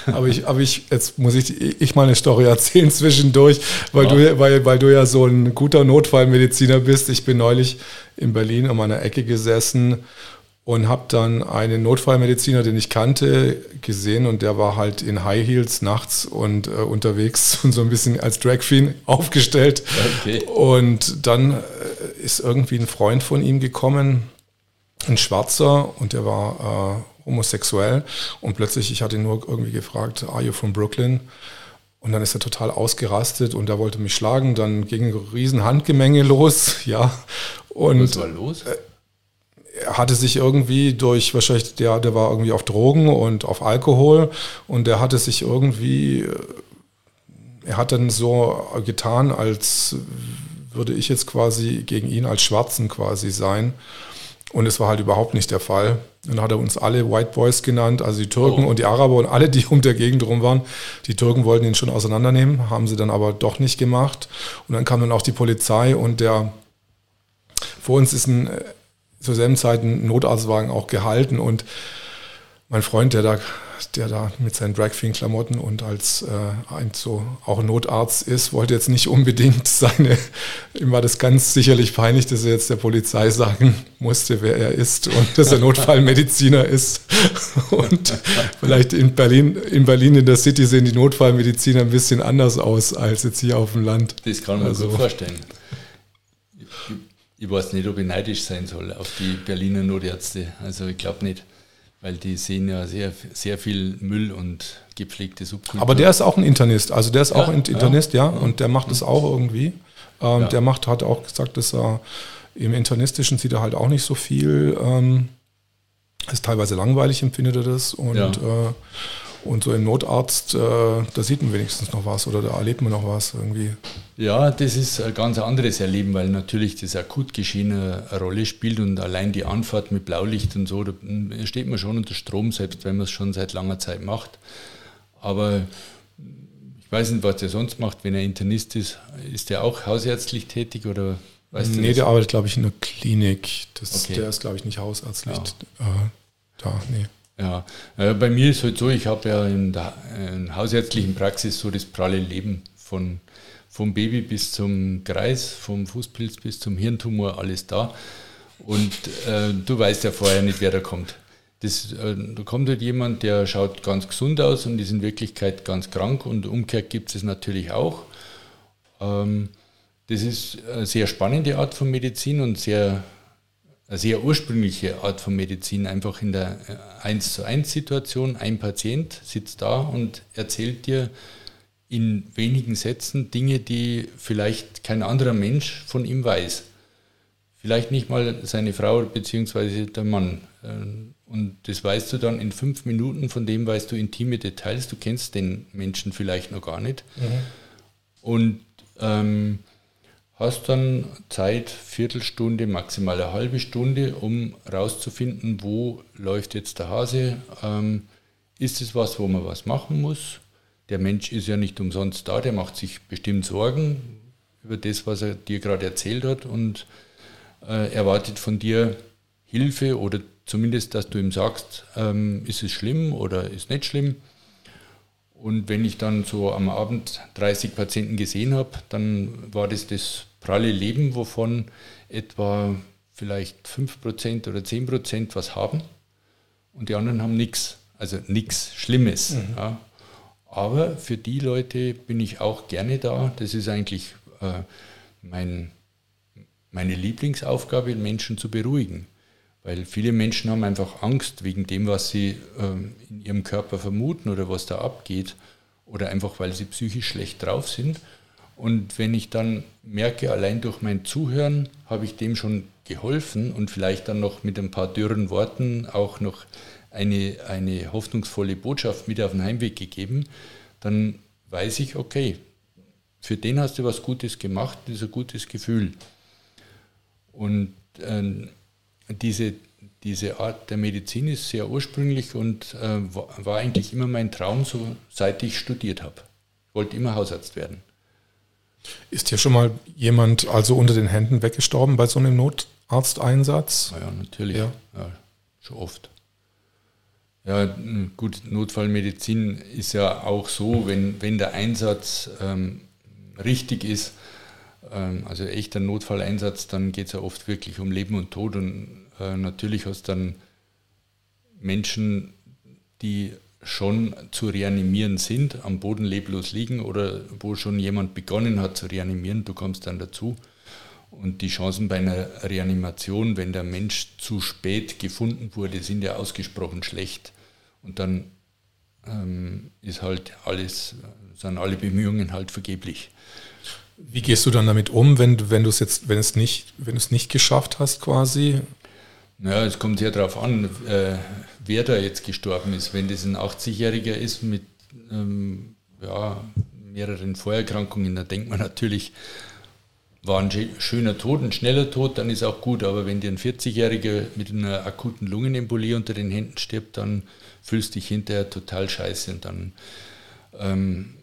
aber ich, aber ich, jetzt muss ich, ich mal eine Story erzählen zwischendurch, weil, ja. du, weil, weil du ja so ein guter Notfallmediziner bist. Ich bin neulich in Berlin an meiner Ecke gesessen und habe dann einen Notfallmediziner, den ich kannte, gesehen und der war halt in High Heels nachts und äh, unterwegs und so ein bisschen als Drag Queen aufgestellt. Okay. Und dann äh, ist irgendwie ein Freund von ihm gekommen, ein Schwarzer und der war äh, homosexuell und plötzlich, ich hatte ihn nur irgendwie gefragt, are you from Brooklyn? Und dann ist er total ausgerastet und er wollte mich schlagen. Dann ging ein riesen Handgemenge los, ja. Und, Was war los? Äh, er hatte sich irgendwie durch, wahrscheinlich, der, der war irgendwie auf Drogen und auf Alkohol und der hatte sich irgendwie, äh, er hat dann so getan, als würde ich jetzt quasi gegen ihn als Schwarzen quasi sein. Und es war halt überhaupt nicht der Fall. Dann hat er uns alle White Boys genannt, also die Türken oh. und die Araber und alle, die um der Gegend rum waren. Die Türken wollten ihn schon auseinandernehmen, haben sie dann aber doch nicht gemacht. Und dann kam dann auch die Polizei und der, vor uns ist ein zur selben Zeit einen Notarztwagen auch gehalten und mein Freund, der da, der da mit seinen Dragqueen-Klamotten und als äh, ein so auch Notarzt ist, wollte jetzt nicht unbedingt seine, ihm war das ganz sicherlich peinlich, dass er jetzt der Polizei sagen musste, wer er ist und dass er Notfallmediziner ist. Und vielleicht in Berlin, in Berlin in der City sehen die Notfallmediziner ein bisschen anders aus als jetzt hier auf dem Land. Das kann man also, gut vorstellen ich weiß nicht, ob ich neidisch sein soll auf die Berliner Notärzte. Also ich glaube nicht, weil die sehen ja sehr, sehr viel Müll und gepflegte Subkultur. Aber der ist auch ein Internist, also der ist ja, auch ein Internist, ja, ja, und der macht es auch irgendwie. Ähm, ja. Der macht, hat auch gesagt, dass er im Internistischen sieht er halt auch nicht so viel. Ähm, ist teilweise langweilig, empfindet er das. Und äh, und so im Notarzt, äh, da sieht man wenigstens noch was oder da erlebt man noch was irgendwie. Ja, das ist ein ganz anderes Erleben, weil natürlich das Akutgeschehen eine Rolle spielt und allein die Anfahrt mit Blaulicht und so, da steht man schon unter Strom, selbst wenn man es schon seit langer Zeit macht. Aber ich weiß nicht, was der sonst macht, wenn er Internist ist. Ist der auch hausärztlich tätig oder Weißt nee, der arbeitet, glaube ich, in der Klinik. Das, okay. Der ist, glaube ich, nicht hausärztlich ja. äh, da. Nee. Ja, äh, bei mir ist halt so, ich habe ja in der in hausärztlichen Praxis so das pralle Leben von vom Baby bis zum Kreis, vom Fußpilz bis zum Hirntumor, alles da. Und äh, du weißt ja vorher nicht, wer da kommt. Das, äh, da kommt halt jemand, der schaut ganz gesund aus und ist in Wirklichkeit ganz krank und umgekehrt gibt es natürlich auch. Ähm, das ist eine sehr spannende Art von Medizin und sehr, eine sehr ursprüngliche Art von Medizin, einfach in der 1 äh, zu 1 Situation. Ein Patient sitzt da und erzählt dir, in wenigen Sätzen Dinge, die vielleicht kein anderer Mensch von ihm weiß. Vielleicht nicht mal seine Frau bzw. der Mann. Ähm, und das weißt du dann in fünf Minuten, von dem weißt du intime Details, du kennst den Menschen vielleicht noch gar nicht. Mhm. Und ähm, hast dann Zeit, Viertelstunde, maximal eine halbe Stunde, um rauszufinden, wo läuft jetzt der Hase. Ähm, ist es was, wo man was machen muss? der Mensch ist ja nicht umsonst da, der macht sich bestimmt Sorgen über das, was er dir gerade erzählt hat und äh, erwartet von dir Hilfe oder zumindest, dass du ihm sagst, ähm, ist es schlimm oder ist nicht schlimm. Und wenn ich dann so am Abend 30 Patienten gesehen habe, dann war das das pralle Leben, wovon etwa vielleicht 5% oder 10% was haben und die anderen haben nichts. Also nichts Schlimmes. Mhm. Ja. Aber für die Leute bin ich auch gerne da. Das ist eigentlich äh, mein, meine Lieblingsaufgabe, Menschen zu beruhigen. Weil viele Menschen haben einfach Angst wegen dem, was sie äh, in ihrem Körper vermuten oder was da abgeht. Oder einfach, weil sie psychisch schlecht drauf sind. Und wenn ich dann merke, allein durch mein Zuhören habe ich dem schon geholfen und vielleicht dann noch mit ein paar dürren Worten auch noch eine, eine hoffnungsvolle Botschaft mit auf den Heimweg gegeben, dann weiß ich, okay, für den hast du was Gutes gemacht, das ist ein gutes Gefühl. Und äh, diese, diese Art der Medizin ist sehr ursprünglich und äh, war, eigentlich immer mein Traum, so seit ich studiert habe. Ich wollte immer Hausarzt werden. Ist hier schon mal jemand also unter den Händen weggestorben bei so einem Notarzteinsatz? Ja, natürlich. Ja. ja schon oft. Ja, gut, Notfallmedizin ist ja auch so, wenn, wenn der Einsatz ähm, richtig ist, ähm, also echter Notfalleinsatz, dann geht es ja oft wirklich um Leben und Tod und äh, natürlich hast du dann Menschen, die schon zu reanimieren sind, am Boden leblos liegen oder wo schon jemand begonnen hat zu reanimieren, du kommst dann dazu. Und die Chancen bei einer Reanimation, wenn der Mensch zu spät gefunden wurde, sind ja ausgesprochen schlecht. Und dann ähm, ist halt alles, sind alle Bemühungen halt vergeblich. Wie gehst du dann damit um, wenn, wenn du es jetzt, wenn es nicht, wenn du es nicht geschafft hast quasi? Naja, es kommt sehr darauf an, äh, wer da jetzt gestorben ist. Wenn das ein 80-Jähriger ist mit ähm, ja, mehreren Vorerkrankungen, dann denkt man natürlich, war ein schöner Tod, ein schneller Tod, dann ist auch gut. Aber wenn dir ein 40-Jähriger mit einer akuten Lungenembolie unter den Händen stirbt, dann fühlst du dich hinterher total scheiße. Und dann ähm,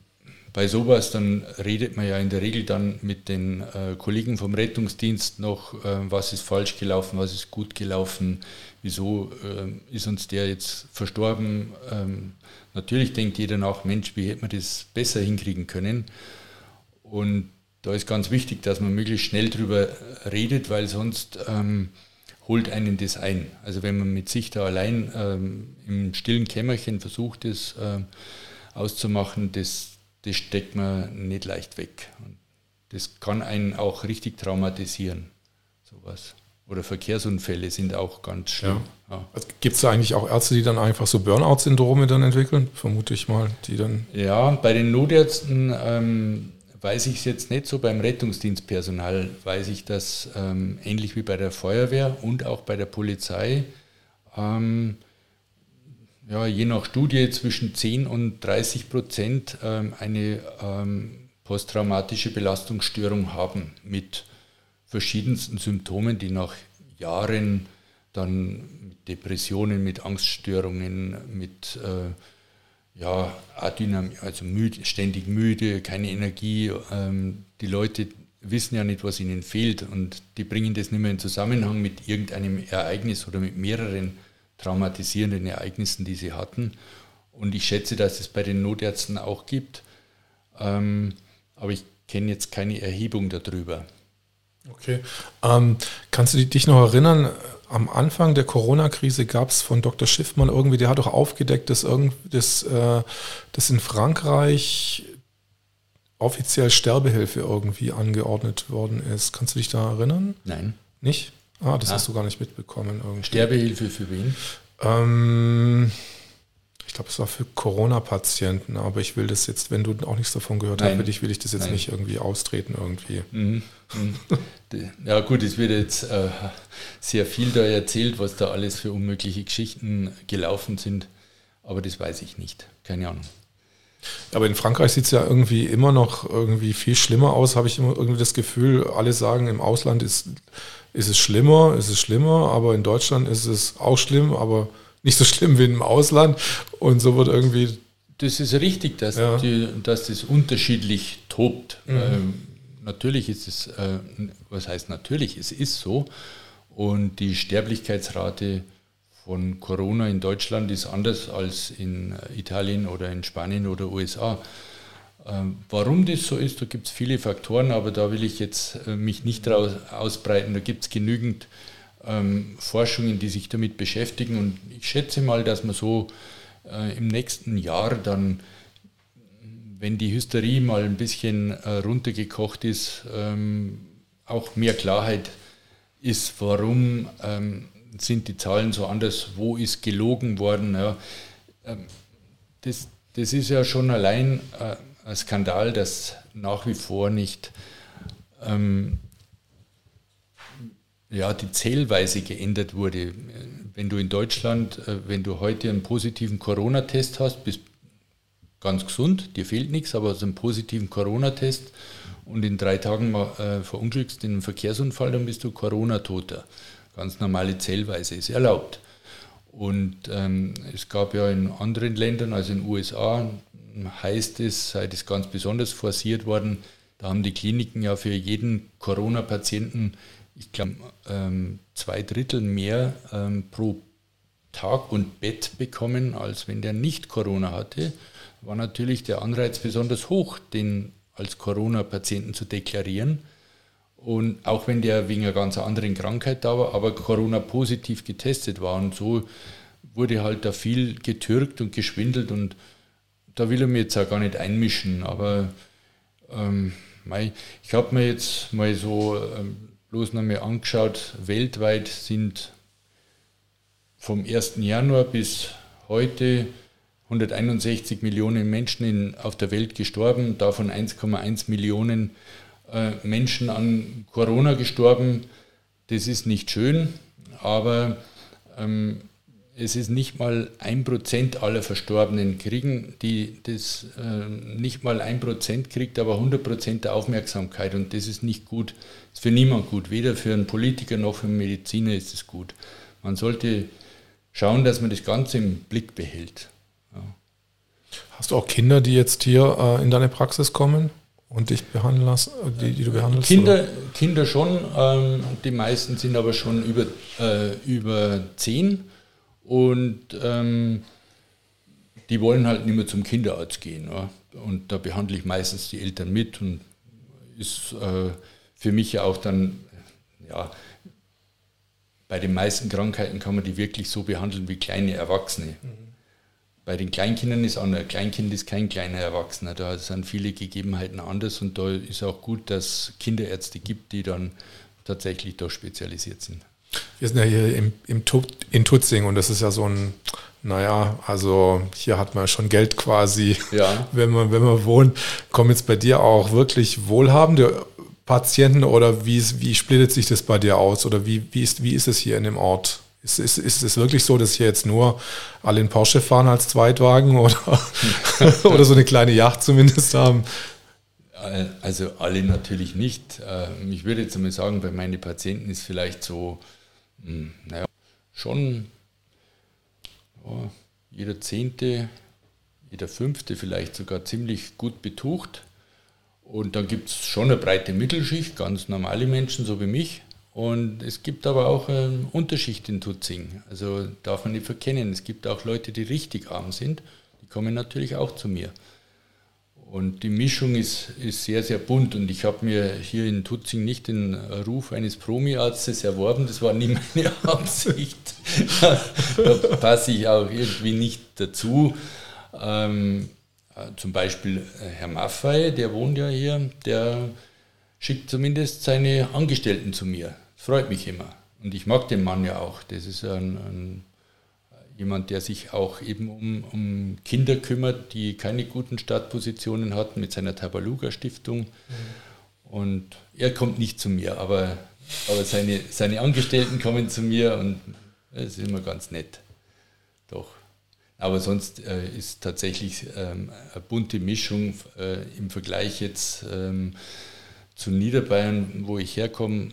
bei sowas, dann redet man ja in der Regel dann mit den äh, Kollegen vom Rettungsdienst noch, äh, was ist falsch gelaufen, was ist gut gelaufen, wieso äh, ist uns der jetzt verstorben. Ähm, natürlich denkt jeder nach, Mensch, wie hätte man das besser hinkriegen können. Und da ist ganz wichtig, dass man möglichst schnell drüber redet, weil sonst ähm, holt einen das ein. Also wenn man mit sich da allein ähm, im stillen Kämmerchen versucht, das äh, auszumachen, das, das steckt man nicht leicht weg. Und das kann einen auch richtig traumatisieren, sowas. Oder Verkehrsunfälle sind auch ganz schlimm. Ja. Ja. Also Gibt es da eigentlich auch Ärzte, die dann einfach so Burnout-Syndrome dann entwickeln? Vermute ich mal, die dann. Ja, bei den Notärzten ähm, weiß ich es jetzt nicht so. Beim Rettungsdienstpersonal weiß ich das ähm, ähnlich wie bei der Feuerwehr und auch bei der Polizei. Ähm, ja, je nach Studie zwischen 10 und 30 Prozent ähm, eine ähm, posttraumatische Belastungsstörung haben mit verschiedensten Symptomen, die nach Jahren dann mit Depressionen, mit Angststörungen, mit äh, ja, Adynam, also müde, ständig müde, keine Energie. Ähm, die Leute wissen ja nicht, was ihnen fehlt und die bringen das nicht mehr in Zusammenhang mit irgendeinem Ereignis oder mit mehreren traumatisierenden Ereignissen, die sie hatten. Und ich schätze, dass es bei den Notärzten auch gibt, ähm, aber ich kenne jetzt keine Erhebung darüber. Okay. Ähm, kannst du dich noch erinnern, am Anfang der Corona-Krise gab es von Dr. Schiffmann irgendwie, der hat doch aufgedeckt, dass, irgend, dass, äh, dass in Frankreich offiziell Sterbehilfe irgendwie angeordnet worden ist. Kannst du dich da erinnern? Nein. Nicht? Ah, das ah. hast du gar nicht mitbekommen. Irgendwie. Sterbehilfe für wen? Ähm, ich glaube, es war für Corona-Patienten, aber ich will das jetzt, wenn du auch nichts davon gehört hast, will ich, will ich das jetzt Nein. nicht irgendwie austreten irgendwie. Mhm. Mhm. Ja gut, es wird jetzt äh, sehr viel da erzählt, was da alles für unmögliche Geschichten gelaufen sind, aber das weiß ich nicht. Keine Ahnung. Aber in Frankreich sieht es ja irgendwie immer noch irgendwie viel schlimmer aus, habe ich immer irgendwie das Gefühl, alle sagen, im Ausland ist, ist es schlimmer, ist es schlimmer, aber in Deutschland ist es auch schlimm, aber nicht so schlimm wie im Ausland. Und so wird irgendwie. Das ist richtig, dass, ja. die, dass das unterschiedlich tobt. Mhm. Ähm, natürlich ist es, äh, was heißt natürlich, es ist so. Und die Sterblichkeitsrate von Corona in Deutschland ist anders als in Italien oder in Spanien oder USA. Ähm, warum das so ist, da gibt es viele Faktoren, aber da will ich jetzt äh, mich nicht raus, ausbreiten. Da gibt es genügend ähm, Forschungen, die sich damit beschäftigen. Und ich schätze mal, dass man so äh, im nächsten Jahr dann, wenn die Hysterie mal ein bisschen äh, runtergekocht ist, ähm, auch mehr Klarheit ist, warum ähm, sind die Zahlen so anders, wo ist gelogen worden. Ja. Ähm, das, das ist ja schon allein äh, ein Skandal, dass nach wie vor nicht ähm, ja, die Zählweise geändert wurde. Wenn du in Deutschland, äh, wenn du heute einen positiven Corona-Test hast, bist ganz gesund, dir fehlt nichts, aber hast einen positiven Corona-Test und in drei Tagen äh, verunglückst in einem Verkehrsunfall, dann bist du Corona-Toter. Ganz normale Zählweise ist erlaubt. Und ähm, es gab ja in anderen Ländern, also in den USA, heißt es, sei das ganz besonders forciert worden, da haben die Kliniken ja für jeden Corona-Patienten ich glaube, ähm, zwei Drittel mehr ähm, pro Tag und Bett bekommen, als wenn der nicht Corona hatte, war natürlich der Anreiz besonders hoch, den als Corona-Patienten zu deklarieren. Und auch wenn der wegen einer ganz anderen Krankheit da war, aber Corona-positiv getestet war. Und so wurde halt da viel getürkt und geschwindelt. Und da will er mir jetzt auch gar nicht einmischen. Aber ähm, ich habe mir jetzt mal so ähm, bloß noch mal angeschaut, weltweit sind vom 1. Januar bis heute 161 Millionen Menschen in, auf der Welt gestorben, davon 1,1 Millionen äh, Menschen an Corona gestorben. Das ist nicht schön, aber ähm, es ist nicht mal ein Prozent aller Verstorbenen kriegen, die das äh, nicht mal ein Prozent kriegt, aber 100 Prozent der Aufmerksamkeit und das ist nicht gut, ist für niemand gut, weder für einen Politiker noch für einen Mediziner ist es gut. Man sollte schauen, dass man das Ganze im Blick behält. Ja. Hast du auch Kinder, die jetzt hier äh, in deine Praxis kommen? Und dich behandeln lassen, die, die du behandelst? Kinder, Kinder schon, ähm, die meisten sind aber schon über, äh, über zehn und ähm, die wollen halt nicht mehr zum Kinderarzt gehen. Ja. Und da behandle ich meistens die Eltern mit und ist äh, für mich ja auch dann, ja, bei den meisten Krankheiten kann man die wirklich so behandeln wie kleine Erwachsene. Mhm. Bei den Kleinkindern ist anders. Ein Kleinkind ist kein kleiner Erwachsener. Da sind viele Gegebenheiten anders und da ist auch gut, dass es Kinderärzte gibt, die dann tatsächlich da spezialisiert sind. Wir sind ja hier im, im in Tutzing und das ist ja so ein, naja, also hier hat man schon Geld quasi, ja. wenn, man, wenn man wohnt. Kommen jetzt bei dir auch wirklich wohlhabende Patienten oder wie, wie splittet sich das bei dir aus oder wie, wie, ist, wie ist es hier in dem Ort? Ist, ist, ist es wirklich so, dass hier jetzt nur alle in Porsche fahren als Zweitwagen oder, oder so eine kleine Yacht zumindest haben? Also alle natürlich nicht. Ähm, ich würde jetzt einmal sagen, bei meinen Patienten ist vielleicht so hm, naja, schon ja, jeder Zehnte, jeder Fünfte vielleicht sogar ziemlich gut betucht. Und dann gibt es schon eine breite Mittelschicht, ganz normale Menschen, so wie mich. Und es gibt aber auch ähm, Unterschicht in Tutzing. Also darf man nicht verkennen. Es gibt auch Leute, die richtig arm sind. Die kommen natürlich auch zu mir. Und die Mischung ist, ist sehr, sehr bunt. Und ich habe mir hier in Tutzing nicht den Ruf eines Promi-Arztes erworben. Das war nie meine Absicht. da passe ich auch irgendwie nicht dazu. Ähm, zum Beispiel äh, Herr Maffei, der wohnt ja hier, der schickt zumindest seine Angestellten zu mir. Das freut mich immer. Und ich mag den Mann ja auch. Das ist ein, ein jemand, der sich auch eben um, um, Kinder kümmert, die keine guten Startpositionen hatten mit seiner Tabaluga Stiftung. Mhm. Und er kommt nicht zu mir, aber, aber seine, seine Angestellten kommen zu mir und das ist immer ganz nett. Doch. Aber sonst äh, ist tatsächlich ähm, eine bunte Mischung äh, im Vergleich jetzt ähm, zu Niederbayern, wo ich herkomme,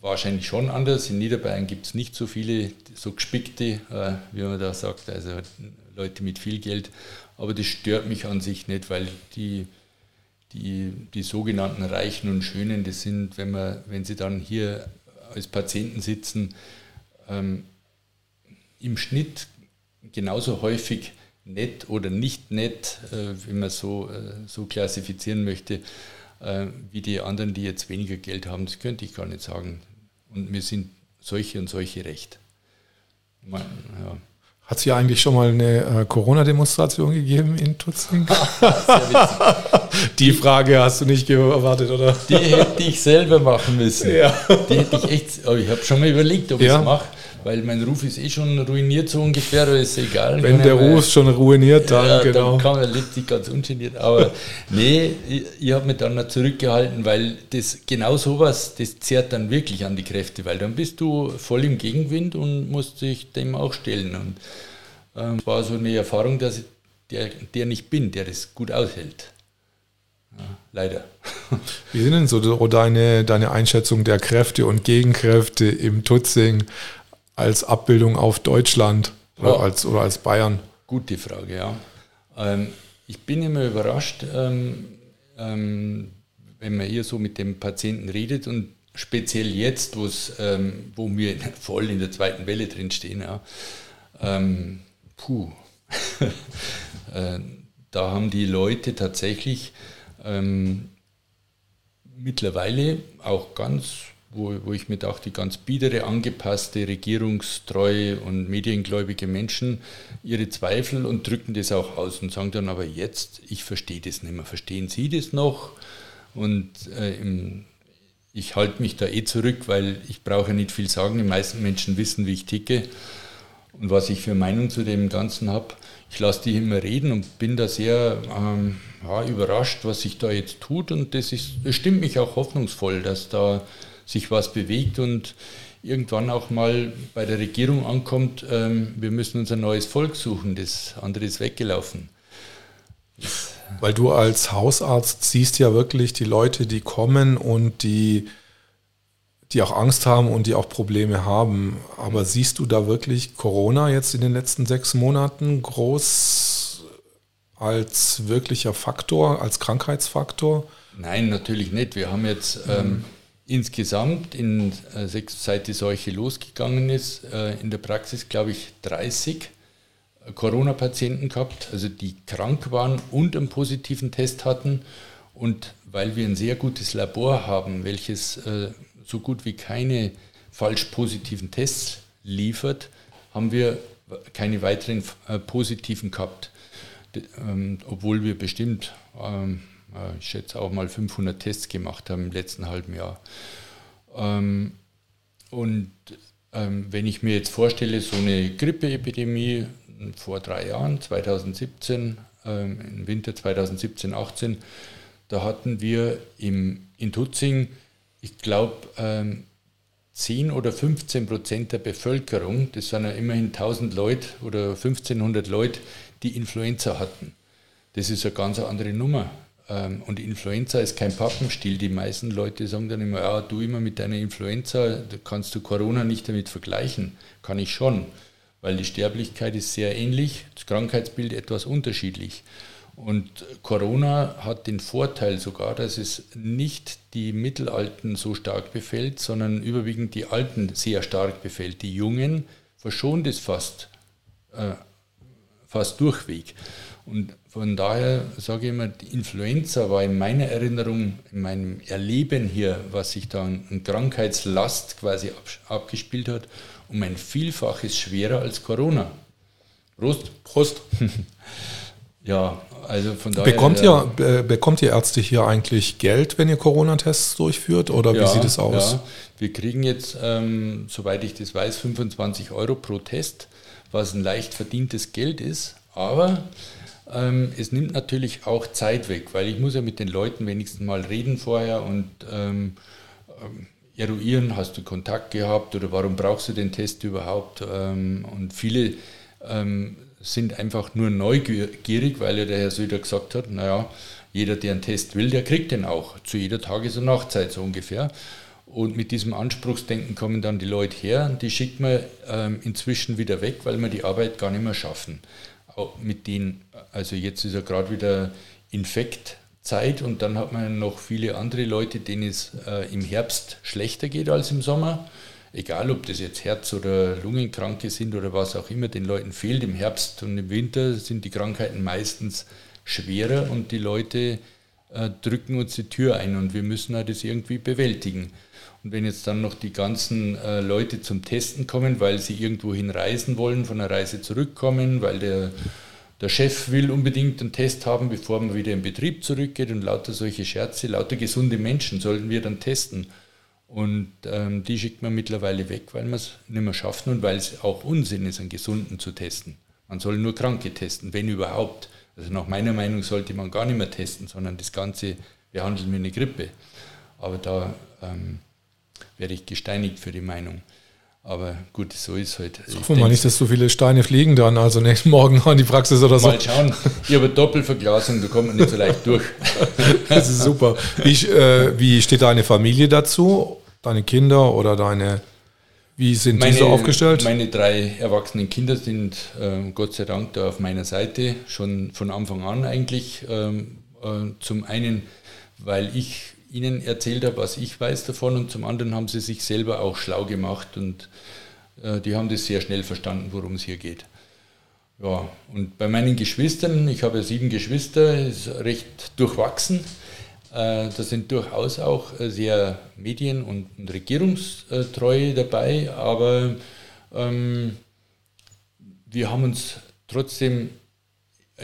wahrscheinlich schon anders. In Niederbayern gibt es nicht so viele so gespickte, äh, wie man da sagt, also Leute mit viel Geld. Aber das stört mich an sich nicht, weil die, die, die sogenannten Reichen und Schönen, das sind, wenn, man, wenn sie dann hier als Patienten sitzen, ähm, im Schnitt genauso häufig nett oder nicht nett, äh, wenn man so, äh, so klassifizieren möchte, wie die anderen, die jetzt weniger Geld haben. Das könnte ich gar nicht sagen. Und mir sind solche und solche recht. Man, ja. Hat es hier eigentlich schon mal eine äh, Corona-Demonstration gegeben in Tutzing? die Frage hast du nicht erwartet, oder? Die hätte ich selber machen müssen. Ja. Die hätte ich echt, aber ich habe schon mal überlegt, ob ja. ich es mache weil mein Ruf ist eh schon ruiniert so ungefähr, aber ist egal. Wenn der Ruf schon ruiniert, dann ja, genau. Dann kann man lebt sich ganz ungeniert. Aber nee, ich, ich habe mich dann noch zurückgehalten, weil das genau sowas, das zehrt dann wirklich an die Kräfte, weil dann bist du voll im Gegenwind und musst dich dem auch stellen. Und ähm, war so eine Erfahrung, dass ich der, der nicht bin, der das gut aushält. Ja, leider. Wie sind denn so deine, deine Einschätzung der Kräfte und Gegenkräfte im Tutzing? Als Abbildung auf Deutschland oder, ja. als, oder als Bayern? Gute Frage, ja. Ähm, ich bin immer überrascht, ähm, ähm, wenn man hier so mit dem Patienten redet und speziell jetzt, ähm, wo wir voll in der zweiten Welle drinstehen, ja, ähm, puh, äh, da haben die Leute tatsächlich ähm, mittlerweile auch ganz wo, wo ich mir dachte, ganz biedere, angepasste, regierungstreue und mediengläubige Menschen ihre Zweifel und drücken das auch aus und sagen dann aber jetzt, ich verstehe das nicht mehr, verstehen Sie das noch? Und äh, im, ich halte mich da eh zurück, weil ich brauche nicht viel sagen, die meisten Menschen wissen, wie ich ticke und was ich für Meinung zu dem Ganzen habe. Ich lasse die immer reden und bin da sehr ähm, ja, überrascht, was sich da jetzt tut und das, ist, das stimmt mich auch hoffnungsvoll, dass da sich was bewegt und irgendwann auch mal bei der Regierung ankommt, ähm, wir müssen uns ein neues Volk suchen, das andere ist weggelaufen. Weil du als Hausarzt siehst ja wirklich die Leute, die kommen und die, die auch Angst haben und die auch Probleme haben. Aber siehst du da wirklich Corona jetzt in den letzten sechs Monaten groß als wirklicher Faktor, als Krankheitsfaktor? Nein, natürlich nicht. Wir haben jetzt ähm, insgesamt, in, äh, seit die Seuche losgegangen ist, äh, in der Praxis, glaube ich, 30 äh, Corona-Patienten gehabt, also die krank waren und einen positiven Test hatten. Und weil wir ein sehr gutes Labor haben, welches so gut wie keine falsch positiven Tests liefert, haben wir keine weiteren positiven gehabt. Ähm, obwohl wir bestimmt ähm, äh, ich schätze auch mal 500 Tests gemacht haben im letzten halben Jahr. Ähm, und ähm, wenn ich mir jetzt vorstelle, so eine Grippeepidemie vor drei Jahren, 2017, ähm, im Winter 2017, 18, da hatten wir in Tutzing, ich glaube, 10 oder 15 Prozent der Bevölkerung, das sind ja immerhin 1000 Leute oder 1500 Leute, die Influenza hatten. Das ist eine ganz andere Nummer. Ähm, und Influenza ist kein Pappenstiel. Die meisten Leute sagen dann immer, ja, du immer mit deiner Influenza, kannst du Corona nicht damit vergleichen. Kann ich schon, weil die Sterblichkeit ist sehr ähnlich, das Krankheitsbild etwas unterschiedlich. Und Corona hat den Vorteil sogar, dass es nicht die Mittelalten so stark befällt, sondern überwiegend die Alten sehr stark befällt. Die Jungen verschont es fast, äh, fast durchweg. Und von daher sage ich immer, die Influenza war in meiner Erinnerung, in meinem Erleben hier, was sich da an Krankheitslast quasi abgespielt hat, um ein Vielfaches schwerer als Corona. Prost. Prost. ja, also von daher. Bekommt ihr, äh, bekommt ihr Ärzte hier eigentlich Geld, wenn ihr Corona-Tests durchführt oder wie ja, sieht es aus? Ja. Wir kriegen jetzt, ähm, soweit ich das weiß, 25 Euro pro Test, was ein leicht verdientes Geld ist, aber ähm, es nimmt natürlich auch Zeit weg, weil ich muss ja mit den Leuten wenigstens mal reden vorher und ähm, ähm eruieren, hast du Kontakt gehabt oder warum brauchst du den Test überhaupt? Ähm, und viele ähm, sind einfach nur neugierig, weil ja der Herr Söder gesagt hat, naja, jeder, der einen Test will, der kriegt den auch, zu jeder Tages- und Nachtzeit so ungefähr. Und mit diesem Anspruchsdenken kommen dann die Leute her, die schickt man ähm, inzwischen wieder weg, weil wir die Arbeit gar nicht mehr schaffen. Mit denen, also jetzt ist ja gerade wieder Infektzeit und dann hat man noch viele andere Leute, denen es äh, im Herbst schlechter geht als im Sommer egal ob das jetzt Herz- oder Lungenkranke sind oder was auch immer, den Leuten fehlt im Herbst und im Winter sind die Krankheiten meistens schwerer und die Leute äh, drücken uns die Tür ein und wir müssen halt das irgendwie bewältigen. Und wenn jetzt dann noch die ganzen äh, Leute zum Testen kommen, weil sie irgendwo hinreisen wollen, von der Reise zurückkommen, weil der, der Chef will unbedingt einen Test haben, bevor man wieder in Betrieb zurückgeht und lauter solche Scherze, lauter gesunde Menschen sollten wir dann testen. Und ähm, die schickt man mittlerweile weg, weil wir es nicht mehr schaffen und weil es auch Unsinn ist, einen Gesunden zu testen. Man soll nur Kranke testen, wenn überhaupt. Also nach meiner Meinung sollte man gar nicht mehr testen, sondern das Ganze behandeln wie eine Grippe. Aber da ähm, werde ich gesteinigt für die Meinung. Aber gut, so ist es halt. Hoffen wir mal nicht, dass so viele Steine fliegen dann, also nächsten Morgen an die Praxis oder so. Mal schauen. Ich habe Doppelverglasung, da kommt man nicht so leicht durch. das ist super. Wie, äh, wie steht deine Familie dazu? deine Kinder oder deine, wie sind meine, die so aufgestellt? Meine drei erwachsenen Kinder sind äh, Gott sei Dank da auf meiner Seite, schon von Anfang an eigentlich. Ähm, äh, zum einen, weil ich ihnen erzählt habe, was ich weiß davon und zum anderen haben sie sich selber auch schlau gemacht und äh, die haben das sehr schnell verstanden, worum es hier geht. Ja, und bei meinen Geschwistern, ich habe ja sieben Geschwister, ist recht durchwachsen. Äh, da sind durchaus auch äh, sehr medien- und regierungstreue dabei, aber ähm, wir haben uns trotzdem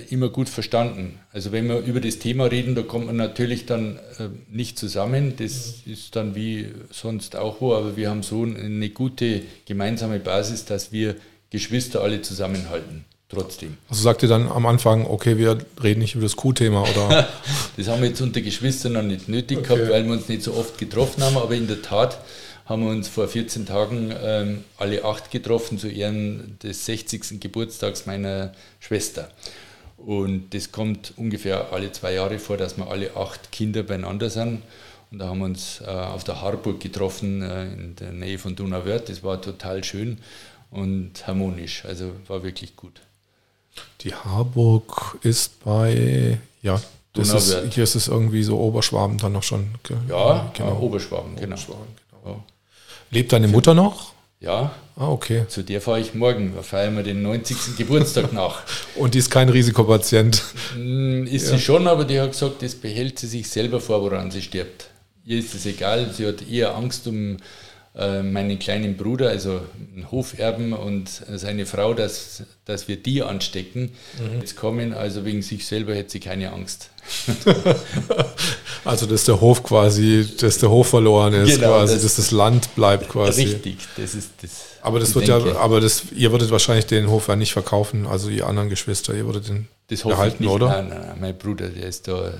immer gut verstanden. Also wenn wir über das Thema reden, da kommt man natürlich dann äh, nicht zusammen. Das ist dann wie sonst auch wo, aber wir haben so eine gute gemeinsame Basis, dass wir Geschwister alle zusammenhalten trotzdem. Also sagt ihr dann am Anfang, okay, wir reden nicht über das Q-Thema oder? das haben wir jetzt unter Geschwistern noch nicht nötig okay. gehabt, weil wir uns nicht so oft getroffen haben, aber in der Tat haben wir uns vor 14 Tagen ähm, alle acht getroffen zu Ehren des 60. Geburtstags meiner Schwester. Und das kommt ungefähr alle zwei Jahre vor, dass wir alle acht Kinder beieinander sind. Und da haben wir uns äh, auf der Harburg getroffen, äh, in der Nähe von Donauwörth. Das war total schön und harmonisch. Also war wirklich gut. Die Harburg ist bei, ja, das ist, hier ist es irgendwie so Oberschwaben dann noch schon. Ja, genau. Oberschwaben, genau. Oberschwaben, genau. Ja. Lebt deine Mutter noch? Ja. Ah, okay. Zu der fahre ich morgen. Da feiern wir den 90. Geburtstag nach. Und die ist kein Risikopatient? Hm, ist ja. sie schon, aber die hat gesagt, das behält sie sich selber vor, woran sie stirbt. Ihr ist es egal. Sie hat eher Angst um äh, meinen kleinen Bruder, also einen Hoferben und seine Frau, dass, dass wir die anstecken. Mhm. Jetzt kommen, also wegen sich selber hätte sie keine Angst. also dass der Hof quasi, dass der Hof verloren ist, genau, quasi, das, dass das Land bleibt quasi. Richtig, das ist das. Aber das wird Denke. ja, aber das, ihr würdet wahrscheinlich den Hof ja nicht verkaufen, also ihr anderen Geschwister, ihr würdet den das behalten, oder? Nein, nein, nein, mein Bruder, der ist da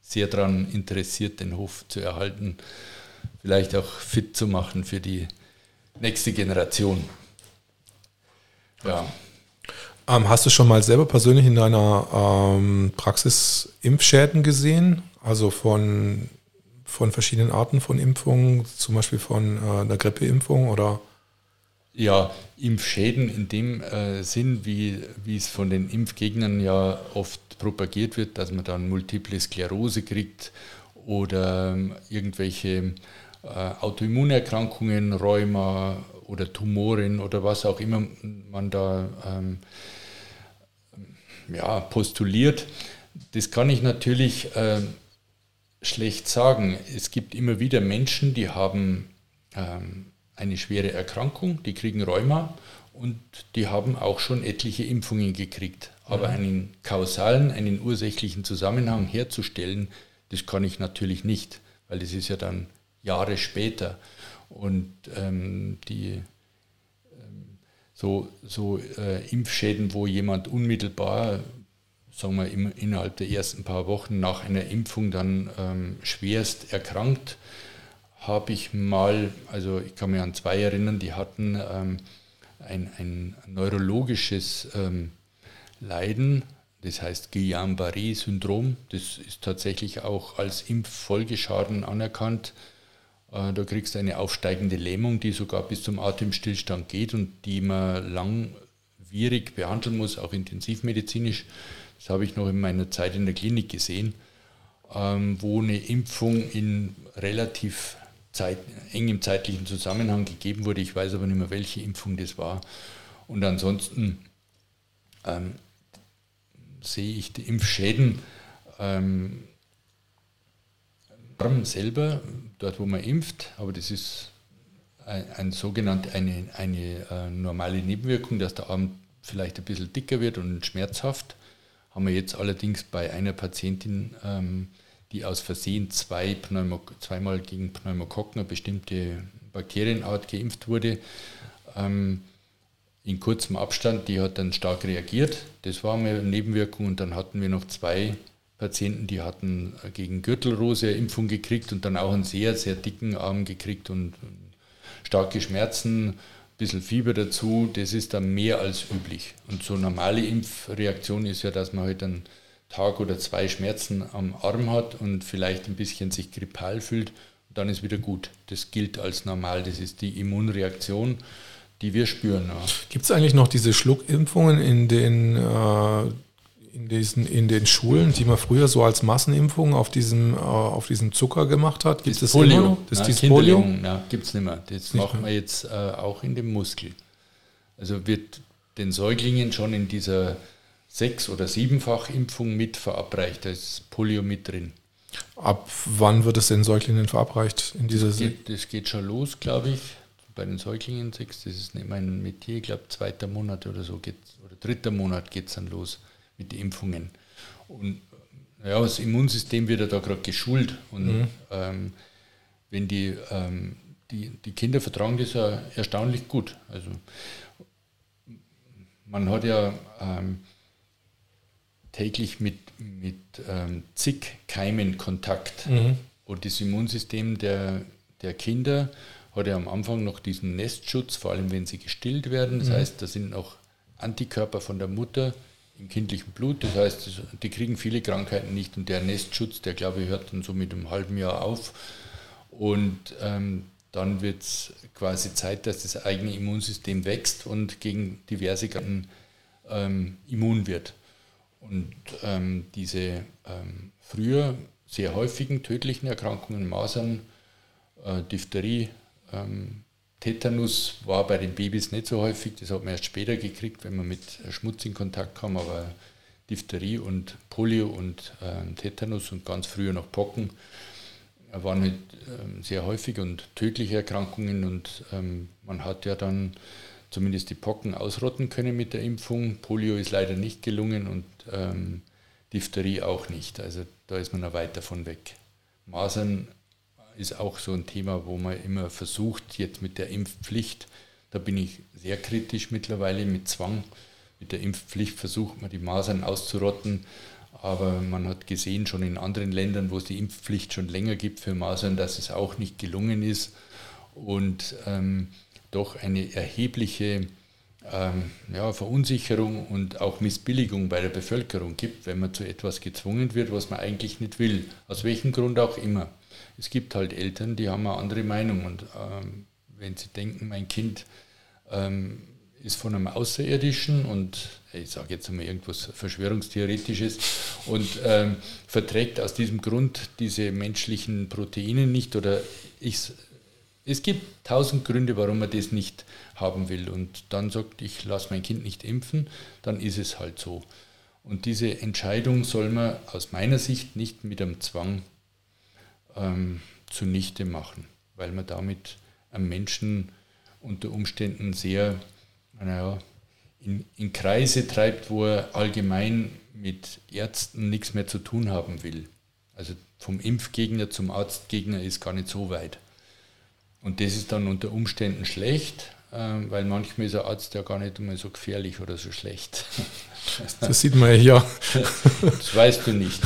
sehr daran interessiert, den Hof zu erhalten vielleicht auch fit zu machen für die nächste Generation. Ja. Ähm, hast du schon mal selber persönlich in deiner ähm, Praxis Impfschäden gesehen? Also von, von verschiedenen Arten von Impfungen, zum Beispiel von äh, einer Grippeimpfung oder? Ja, Impfschäden in dem äh, Sinn, wie, wie es von den Impfgegnern ja oft propagiert wird, dass man dann Multiple Sklerose kriegt oder ähm, irgendwelche Autoimmunerkrankungen, Rheuma oder Tumoren oder was auch immer man da ähm, ja, postuliert. Das kann ich natürlich äh, schlecht sagen. Es gibt immer wieder Menschen, die haben ähm, eine schwere Erkrankung, die kriegen Rheuma und die haben auch schon etliche Impfungen gekriegt. Aber mhm. einen kausalen, einen ursächlichen Zusammenhang herzustellen, das kann ich natürlich nicht, weil das ist ja dann Jahre später. Und ähm, die ähm, so, so äh, Impfschäden, wo jemand unmittelbar, sagen wir im, innerhalb der ersten paar Wochen nach einer Impfung dann ähm, schwerst erkrankt, habe ich mal, also ich kann mich an zwei erinnern, die hatten ähm, ein, ein neurologisches ähm, Leiden, das heißt Guillain-Barré-Syndrom. Das ist tatsächlich auch als Impffolgeschaden anerkannt. Äh, da kriegst du eine aufsteigende Lähmung, die sogar bis zum Atemstillstand geht und die man langwierig behandeln muss, auch intensivmedizinisch. Das habe ich noch in meiner Zeit in der Klinik gesehen, ähm, wo eine Impfung in relativ Zeit, engem zeitlichen Zusammenhang gegeben wurde. Ich weiß aber nicht mehr, welche Impfung das war. Und ansonsten ähm, sehe ich die Impfschäden ähm, selber, dort wo man impft, aber das ist ein, ein sogenannte, eine, eine äh, normale Nebenwirkung, dass der Arm vielleicht ein bisschen dicker wird und schmerzhaft. Haben wir jetzt allerdings bei einer Patientin ähm, die aus Versehen zwei Pneumok zweimal gegen Pneumokokken, eine bestimmte Bakterienart geimpft wurde, ähm, in kurzem Abstand, die hat dann stark reagiert. Das war eine Nebenwirkung und dann hatten wir noch zwei Patienten, die hatten gegen Gürtelrose Impfung gekriegt und dann auch einen sehr, sehr dicken Arm gekriegt und starke Schmerzen, ein bisschen Fieber dazu. Das ist dann mehr als üblich. Und so normale Impfreaktion ist ja, dass man halt dann Tag oder zwei Schmerzen am Arm hat und vielleicht ein bisschen sich grippal fühlt, dann ist wieder gut. Das gilt als normal. Das ist die Immunreaktion, die wir spüren. Gibt es eigentlich noch diese Schluckimpfungen in den, äh, in, diesen, in den Schulen, die man früher so als Massenimpfung auf diesem, äh, auf diesem Zucker gemacht hat? Gibt es Polio? Das ist Polio? gibt es nicht mehr. Das nicht machen wir jetzt äh, auch in dem Muskel. Also wird den Säuglingen schon in dieser sechs- oder siebenfach Impfung mit verabreicht. Da ist Polio mit drin. Ab wann wird es den Säuglingen verabreicht? In dieser das, geht, das geht schon los, glaube ich. Bei den Säuglingen sechs, das ist nicht mein Metier, ich glaube zweiter Monat oder so geht oder dritter Monat geht es dann los mit den Impfungen. Und ja, das Immunsystem wird ja da gerade geschult und mhm. ähm, wenn die, ähm, die, die Kinder vertragen das ja erstaunlich gut. Also man hat ja ähm, täglich mit, mit ähm, zig Keimen Kontakt. Mhm. Und das Immunsystem der, der Kinder hat ja am Anfang noch diesen Nestschutz, vor allem wenn sie gestillt werden. Das mhm. heißt, da sind noch Antikörper von der Mutter im kindlichen Blut. Das heißt, die kriegen viele Krankheiten nicht. Und der Nestschutz, der glaube ich, hört dann so mit einem halben Jahr auf. Und ähm, dann wird es quasi Zeit, dass das eigene Immunsystem wächst und gegen diverse Krankheiten ähm, immun wird. Und ähm, diese ähm, früher sehr häufigen tödlichen Erkrankungen, Masern, äh, Diphtherie, ähm, Tetanus war bei den Babys nicht so häufig, das hat man erst später gekriegt, wenn man mit Schmutz in Kontakt kam, aber Diphtherie und Polio und äh, Tetanus und ganz früher noch Pocken waren halt, äh, sehr häufig und tödliche Erkrankungen und ähm, man hat ja dann zumindest die Pocken ausrotten können mit der Impfung. Polio ist leider nicht gelungen und ähm, Diphtherie auch nicht. Also da ist man noch weit davon weg. Masern ist auch so ein Thema, wo man immer versucht, jetzt mit der Impfpflicht, da bin ich sehr kritisch mittlerweile mit Zwang. Mit der Impfpflicht versucht man die Masern auszurotten, aber man hat gesehen schon in anderen Ländern, wo es die Impfpflicht schon länger gibt für Masern, dass es auch nicht gelungen ist. Und ähm, doch eine erhebliche ähm, ja, Verunsicherung und auch Missbilligung bei der Bevölkerung gibt, wenn man zu etwas gezwungen wird, was man eigentlich nicht will. Aus welchem Grund auch immer. Es gibt halt Eltern, die haben eine andere Meinung und ähm, wenn sie denken, mein Kind ähm, ist von einem Außerirdischen und ich sage jetzt mal irgendwas Verschwörungstheoretisches und ähm, verträgt aus diesem Grund diese menschlichen Proteine nicht oder ich, es gibt tausend Gründe, warum man das nicht haben will und dann sagt, ich lasse mein Kind nicht impfen, dann ist es halt so. Und diese Entscheidung soll man aus meiner Sicht nicht mit einem Zwang ähm, zunichte machen, weil man damit einem Menschen unter Umständen sehr naja, in, in Kreise treibt, wo er allgemein mit Ärzten nichts mehr zu tun haben will. Also vom Impfgegner zum Arztgegner ist gar nicht so weit. Und das ist dann unter Umständen schlecht, ähm, weil manchmal ist ein Arzt ja gar nicht immer so gefährlich oder so schlecht. Das sieht man ja hier. Das weißt du nicht.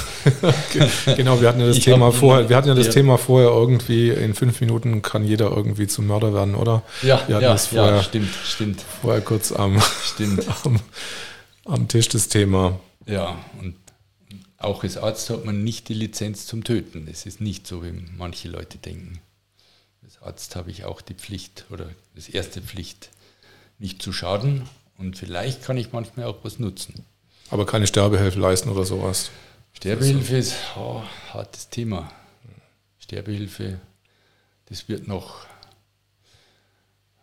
genau, wir hatten ja das, Thema vorher, wir hatten ja das ja. Thema vorher irgendwie, in fünf Minuten kann jeder irgendwie zum Mörder werden, oder? Ja, ja, vorher, ja, stimmt, stimmt. Vorher kurz am, stimmt. am, am Tisch das Thema. Ja, und auch als Arzt hat man nicht die Lizenz zum Töten. Das ist nicht so, wie manche Leute denken. Als Arzt habe ich auch die Pflicht oder das erste Pflicht, nicht zu schaden, und vielleicht kann ich manchmal auch was nutzen. Aber keine Sterbehilfe leisten oder sowas? Sterbehilfe ist oh, ein hartes Thema. Sterbehilfe, das wird noch,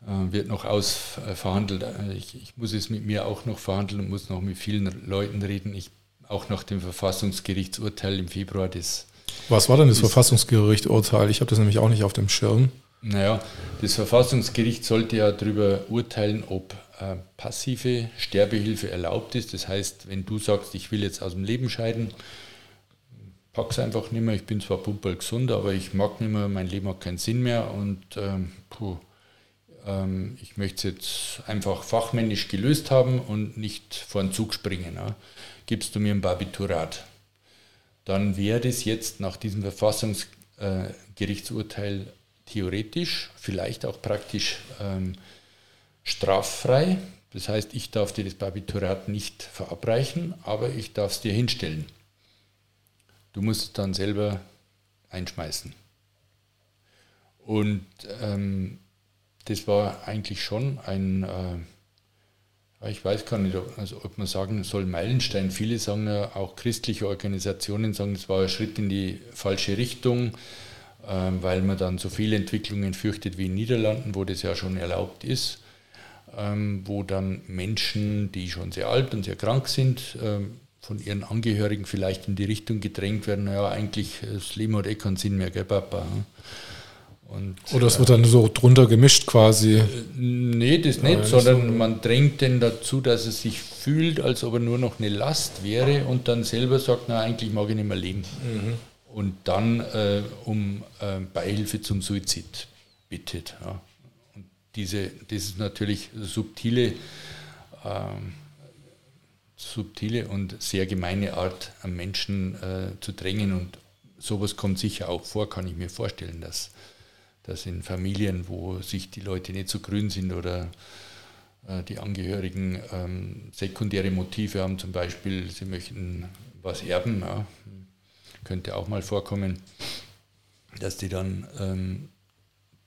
äh, wird noch ausverhandelt. Ich, ich, muss es mit mir auch noch verhandeln und muss noch mit vielen Leuten reden. Ich, auch nach dem Verfassungsgerichtsurteil im Februar des. Was war denn das Verfassungsgerichtsurteil? Ich habe das nämlich auch nicht auf dem Schirm. Naja, das Verfassungsgericht sollte ja darüber urteilen, ob äh, passive Sterbehilfe erlaubt ist. Das heißt, wenn du sagst, ich will jetzt aus dem Leben scheiden, pack's einfach nicht mehr. Ich bin zwar pumperl gesund, aber ich mag nicht mehr, mein Leben hat keinen Sinn mehr und ähm, puh, ähm, ich möchte es jetzt einfach fachmännisch gelöst haben und nicht vor den Zug springen. Ja. Gibst du mir ein Barbiturat? Dann wäre das jetzt nach diesem Verfassungsgerichtsurteil äh, theoretisch, vielleicht auch praktisch ähm, straffrei. Das heißt, ich darf dir das Barbiturat nicht verabreichen, aber ich darf es dir hinstellen. Du musst es dann selber einschmeißen. Und ähm, das war eigentlich schon ein, äh, ich weiß gar nicht, ob, also ob man sagen soll, Meilenstein. Viele sagen ja, auch christliche Organisationen sagen, es war ein Schritt in die falsche Richtung, äh, weil man dann so viele Entwicklungen fürchtet wie in den Niederlanden, wo das ja schon erlaubt ist ähm, wo dann Menschen, die schon sehr alt und sehr krank sind, ähm, von ihren Angehörigen vielleicht in die Richtung gedrängt werden, naja, eigentlich das Leben hat eh keinen Sinn mehr, gell, Papa? Und, Oder es wird dann so drunter gemischt quasi? Äh, nee, das nicht, ja, sondern so. man drängt den dazu, dass er sich fühlt, als ob er nur noch eine Last wäre und dann selber sagt, na, eigentlich mag ich nicht mehr leben. Mhm. Und dann äh, um äh, Beihilfe zum Suizid bittet. Ja diese, ist natürlich subtile, ähm, subtile und sehr gemeine Art, am Menschen äh, zu drängen. Und sowas kommt sicher auch vor, kann ich mir vorstellen, dass, dass in Familien, wo sich die Leute nicht so grün sind oder äh, die Angehörigen ähm, sekundäre Motive haben, zum Beispiel, sie möchten was erben, ja, könnte auch mal vorkommen, dass die dann ähm,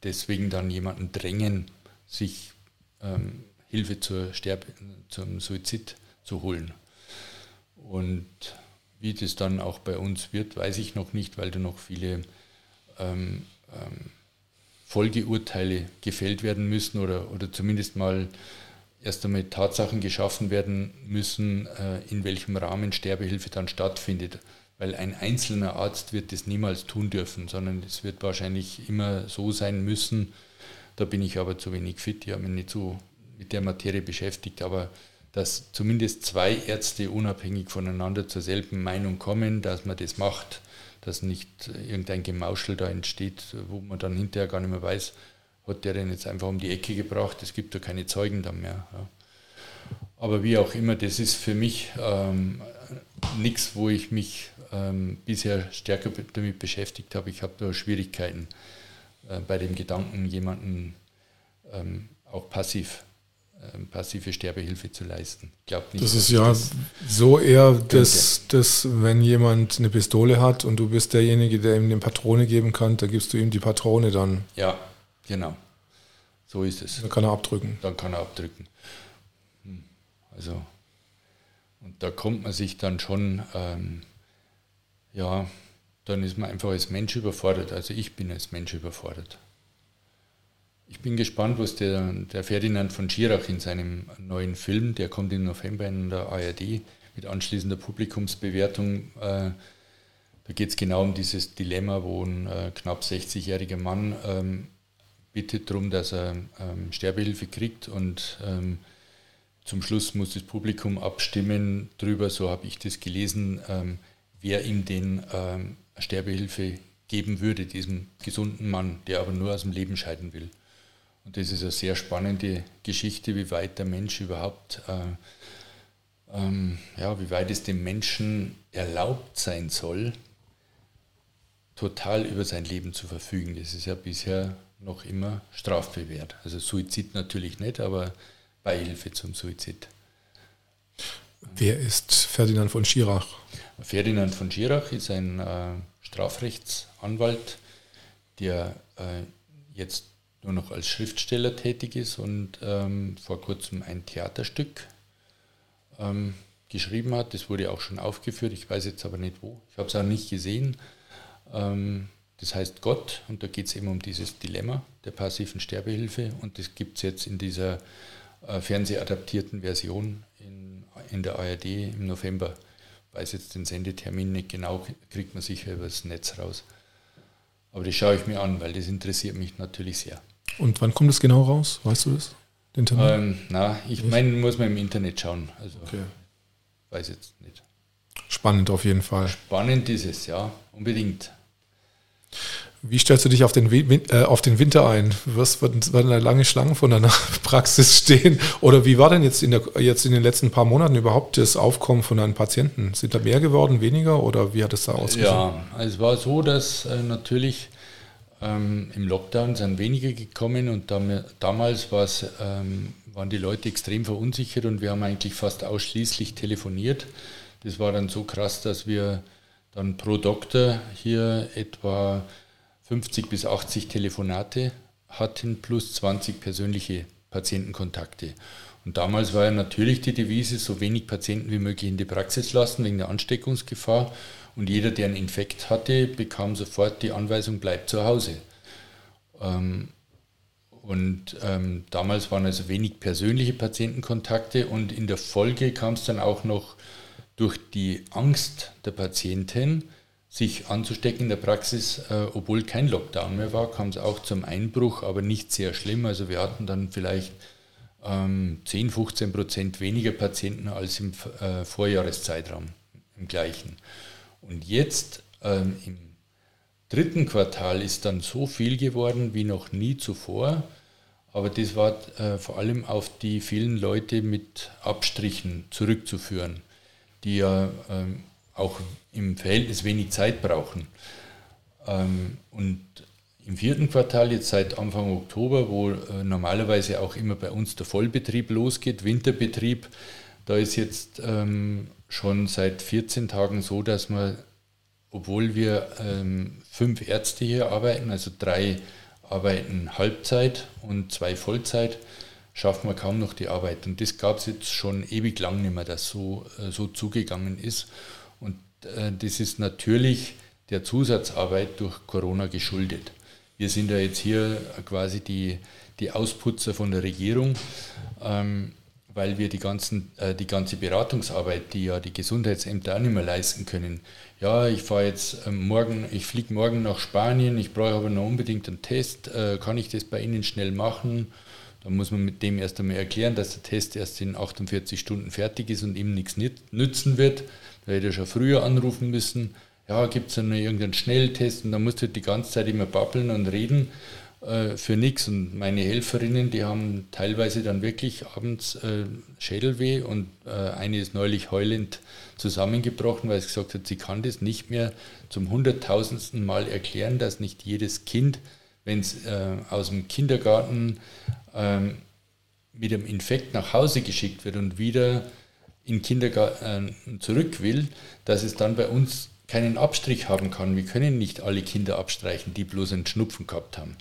deswegen dann jemanden drängen, sich ähm, Hilfe zur Sterbe, zum Suizid zu holen. Und wie das dann auch bei uns wird, weiß ich noch nicht, weil da noch viele ähm, ähm, Folgeurteile gefällt werden müssen oder, oder zumindest mal erst einmal Tatsachen geschaffen werden müssen, äh, in welchem Rahmen Sterbehilfe dann stattfindet. Weil ein einzelner Arzt wird das niemals tun dürfen, sondern es wird wahrscheinlich immer so sein müssen, da bin ich aber zu wenig fit, ich habe mich nicht so mit der Materie beschäftigt, aber dass zumindest zwei Ärzte unabhängig voneinander zur selben Meinung kommen, dass man das macht, dass nicht irgendein Gemauschel da entsteht, wo man dann hinterher gar nicht mehr weiß, hat der denn jetzt einfach um die Ecke gebracht, es gibt da keine Zeugen dann mehr. Ja. Aber wie auch immer, das ist für mich ähm, nichts, wo ich mich ähm, bisher stärker damit beschäftigt habe. Ich habe da Schwierigkeiten. Äh, bei dem Gedanken, jemanden ähm, auch passiv, ähm, passive Sterbehilfe zu leisten. Glaub nicht, das ist ja das so eher, dass, dass wenn jemand eine Pistole hat und du bist derjenige, der ihm eine Patrone geben kann, da gibst du ihm die Patrone dann. Ja, genau. So ist es. Dann kann er abdrücken. Dann kann er abdrücken. Also, und da kommt man sich dann schon, ähm, ja, dann ist man einfach als Mensch überfordert. Also ich bin als Mensch überfordert. Ich bin gespannt, was der, der Ferdinand von Schirach in seinem neuen Film, der kommt im November in der ARD mit anschließender Publikumsbewertung, äh, da geht es genau um dieses Dilemma, wo ein äh, knapp 60-jähriger Mann ähm, bittet darum, dass er ähm, Sterbehilfe kriegt und ähm, zum Schluss muss das Publikum abstimmen darüber, so habe ich das gelesen, ähm, wer ihm den ähm, Sterbehilfe geben würde, diesem gesunden Mann, der aber nur aus dem Leben scheiden will. Und das ist eine sehr spannende Geschichte, wie weit der Mensch überhaupt, äh, ähm, ja, wie weit es dem Menschen erlaubt sein soll, total über sein Leben zu verfügen. Das ist ja bisher noch immer strafbewehrt. Also Suizid natürlich nicht, aber Beihilfe zum Suizid. Wer ist Ferdinand von Schirach? Ferdinand von Schirach ist ein äh, Strafrechtsanwalt, der äh, jetzt nur noch als Schriftsteller tätig ist und ähm, vor kurzem ein Theaterstück ähm, geschrieben hat. Das wurde auch schon aufgeführt, ich weiß jetzt aber nicht wo. Ich habe es auch nicht gesehen. Ähm, das heißt Gott und da geht es eben um dieses Dilemma der passiven Sterbehilfe und das gibt es jetzt in dieser äh, fernsehadaptierten Version in, in der ARD im November. Weiß jetzt den Sendetermin nicht genau, kriegt man sicher über das Netz raus. Aber das schaue ich mir an, weil das interessiert mich natürlich sehr. Und wann kommt es genau raus? Weißt du das? Den Termin? Ähm, na, ich meine, muss man im Internet schauen. Also okay. weiß jetzt nicht. Spannend auf jeden Fall. Spannend ist es, ja, unbedingt. Wie stellst du dich auf den, äh, auf den Winter ein? Was werden da lange Schlangen von deiner Praxis stehen? Oder wie war denn jetzt in, der, jetzt in den letzten paar Monaten überhaupt das Aufkommen von deinen Patienten? Sind da mehr geworden, weniger oder wie hat es da ausgesehen? Ja, es war so, dass äh, natürlich ähm, im Lockdown sind weniger gekommen und dam damals ähm, waren die Leute extrem verunsichert und wir haben eigentlich fast ausschließlich telefoniert. Das war dann so krass, dass wir dann pro Doktor hier etwa 50 bis 80 Telefonate hatten plus 20 persönliche Patientenkontakte. Und damals war ja natürlich die Devise, so wenig Patienten wie möglich in die Praxis lassen wegen der Ansteckungsgefahr. Und jeder, der einen Infekt hatte, bekam sofort die Anweisung, bleibt zu Hause. Ähm, und ähm, damals waren also wenig persönliche Patientenkontakte und in der Folge kam es dann auch noch durch die Angst der Patientin, sich anzustecken in der Praxis, äh, obwohl kein Lockdown mehr war, kam es auch zum Einbruch, aber nicht sehr schlimm. Also wir hatten dann vielleicht ähm, 10, 15 Prozent weniger Patienten als im äh, Vorjahreszeitraum im gleichen. Und jetzt ähm, im dritten Quartal ist dann so viel geworden wie noch nie zuvor. Aber das war äh, vor allem auf die vielen Leute mit Abstrichen zurückzuführen die ja ähm, auch im Verhältnis wenig Zeit brauchen. Ähm, und im vierten Quartal, jetzt seit Anfang Oktober, wo äh, normalerweise auch immer bei uns der Vollbetrieb losgeht, Winterbetrieb, da ist jetzt ähm, schon seit 14 Tagen so, dass wir, obwohl wir ähm, fünf Ärzte hier arbeiten, also drei arbeiten Halbzeit und zwei Vollzeit, schaffen wir kaum noch die Arbeit. Und das gab es jetzt schon ewig lang nicht mehr, dass so, äh, so zugegangen ist. Äh, das ist natürlich der Zusatzarbeit durch Corona geschuldet. Wir sind ja jetzt hier quasi die, die Ausputzer von der Regierung, ähm, weil wir die, ganzen, äh, die ganze Beratungsarbeit, die ja die Gesundheitsämter auch nicht mehr leisten können. Ja, ich fahre jetzt ähm, morgen, ich fliege morgen nach Spanien, ich brauche aber noch unbedingt einen Test, äh, kann ich das bei Ihnen schnell machen? Da muss man mit dem erst einmal erklären, dass der Test erst in 48 Stunden fertig ist und ihm nichts nützen wird. Da hätte er schon früher anrufen müssen. Ja, gibt es dann irgendeinen Schnelltest und da musst du die ganze Zeit immer babbeln und reden äh, für nichts. Und meine Helferinnen, die haben teilweise dann wirklich abends äh, Schädelweh und äh, eine ist neulich heulend zusammengebrochen, weil sie gesagt hat, sie kann das nicht mehr zum hunderttausendsten Mal erklären, dass nicht jedes Kind, wenn es äh, aus dem Kindergarten ähm, mit dem Infekt nach Hause geschickt wird und wieder in Kindergarten äh, zurück will, dass es dann bei uns keinen Abstrich haben kann. Wir können nicht alle Kinder abstreichen, die bloß einen Schnupfen gehabt haben.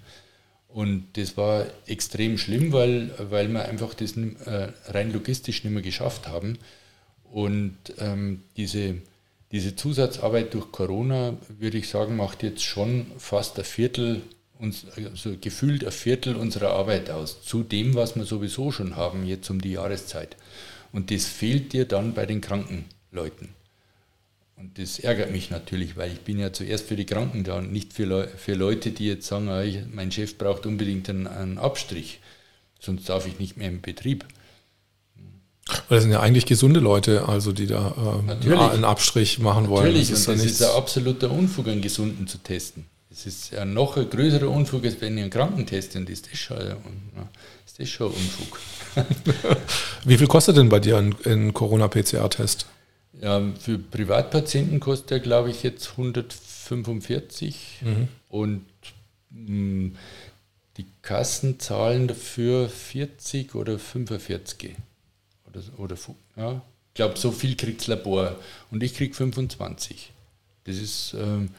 Und das war extrem schlimm, weil, weil wir einfach das äh, rein logistisch nicht mehr geschafft haben. Und ähm, diese, diese Zusatzarbeit durch Corona, würde ich sagen, macht jetzt schon fast ein Viertel, uns, also gefühlt ein Viertel unserer Arbeit aus, zu dem, was wir sowieso schon haben, jetzt um die Jahreszeit. Und das fehlt dir dann bei den kranken Leuten. Und das ärgert mich natürlich, weil ich bin ja zuerst für die Kranken da und nicht für, Le für Leute, die jetzt sagen, ah, ich, mein Chef braucht unbedingt einen, einen, Abstrich, sonst darf ich nicht mehr im Betrieb. Das sind ja eigentlich gesunde Leute, also die da äh, einen Abstrich machen wollen. Natürlich, das ist, und das ist ein absoluter Unfug, einen Gesunden zu testen. Es ist ja noch ein größerer Unfug, als wenn ich einen Kranken teste, und ist das schon, ist das schon ein Unfug. Wie viel kostet denn bei dir ein, ein Corona-PCR-Test? Ja, für Privatpatienten kostet er, glaube ich, jetzt 145 mhm. und mh, hm, die Kassen zahlen dafür 40 oder 45. Oder, oder ja, ich glaube, so viel kriegt das Labor und ich kriege 25. Das ist ähm,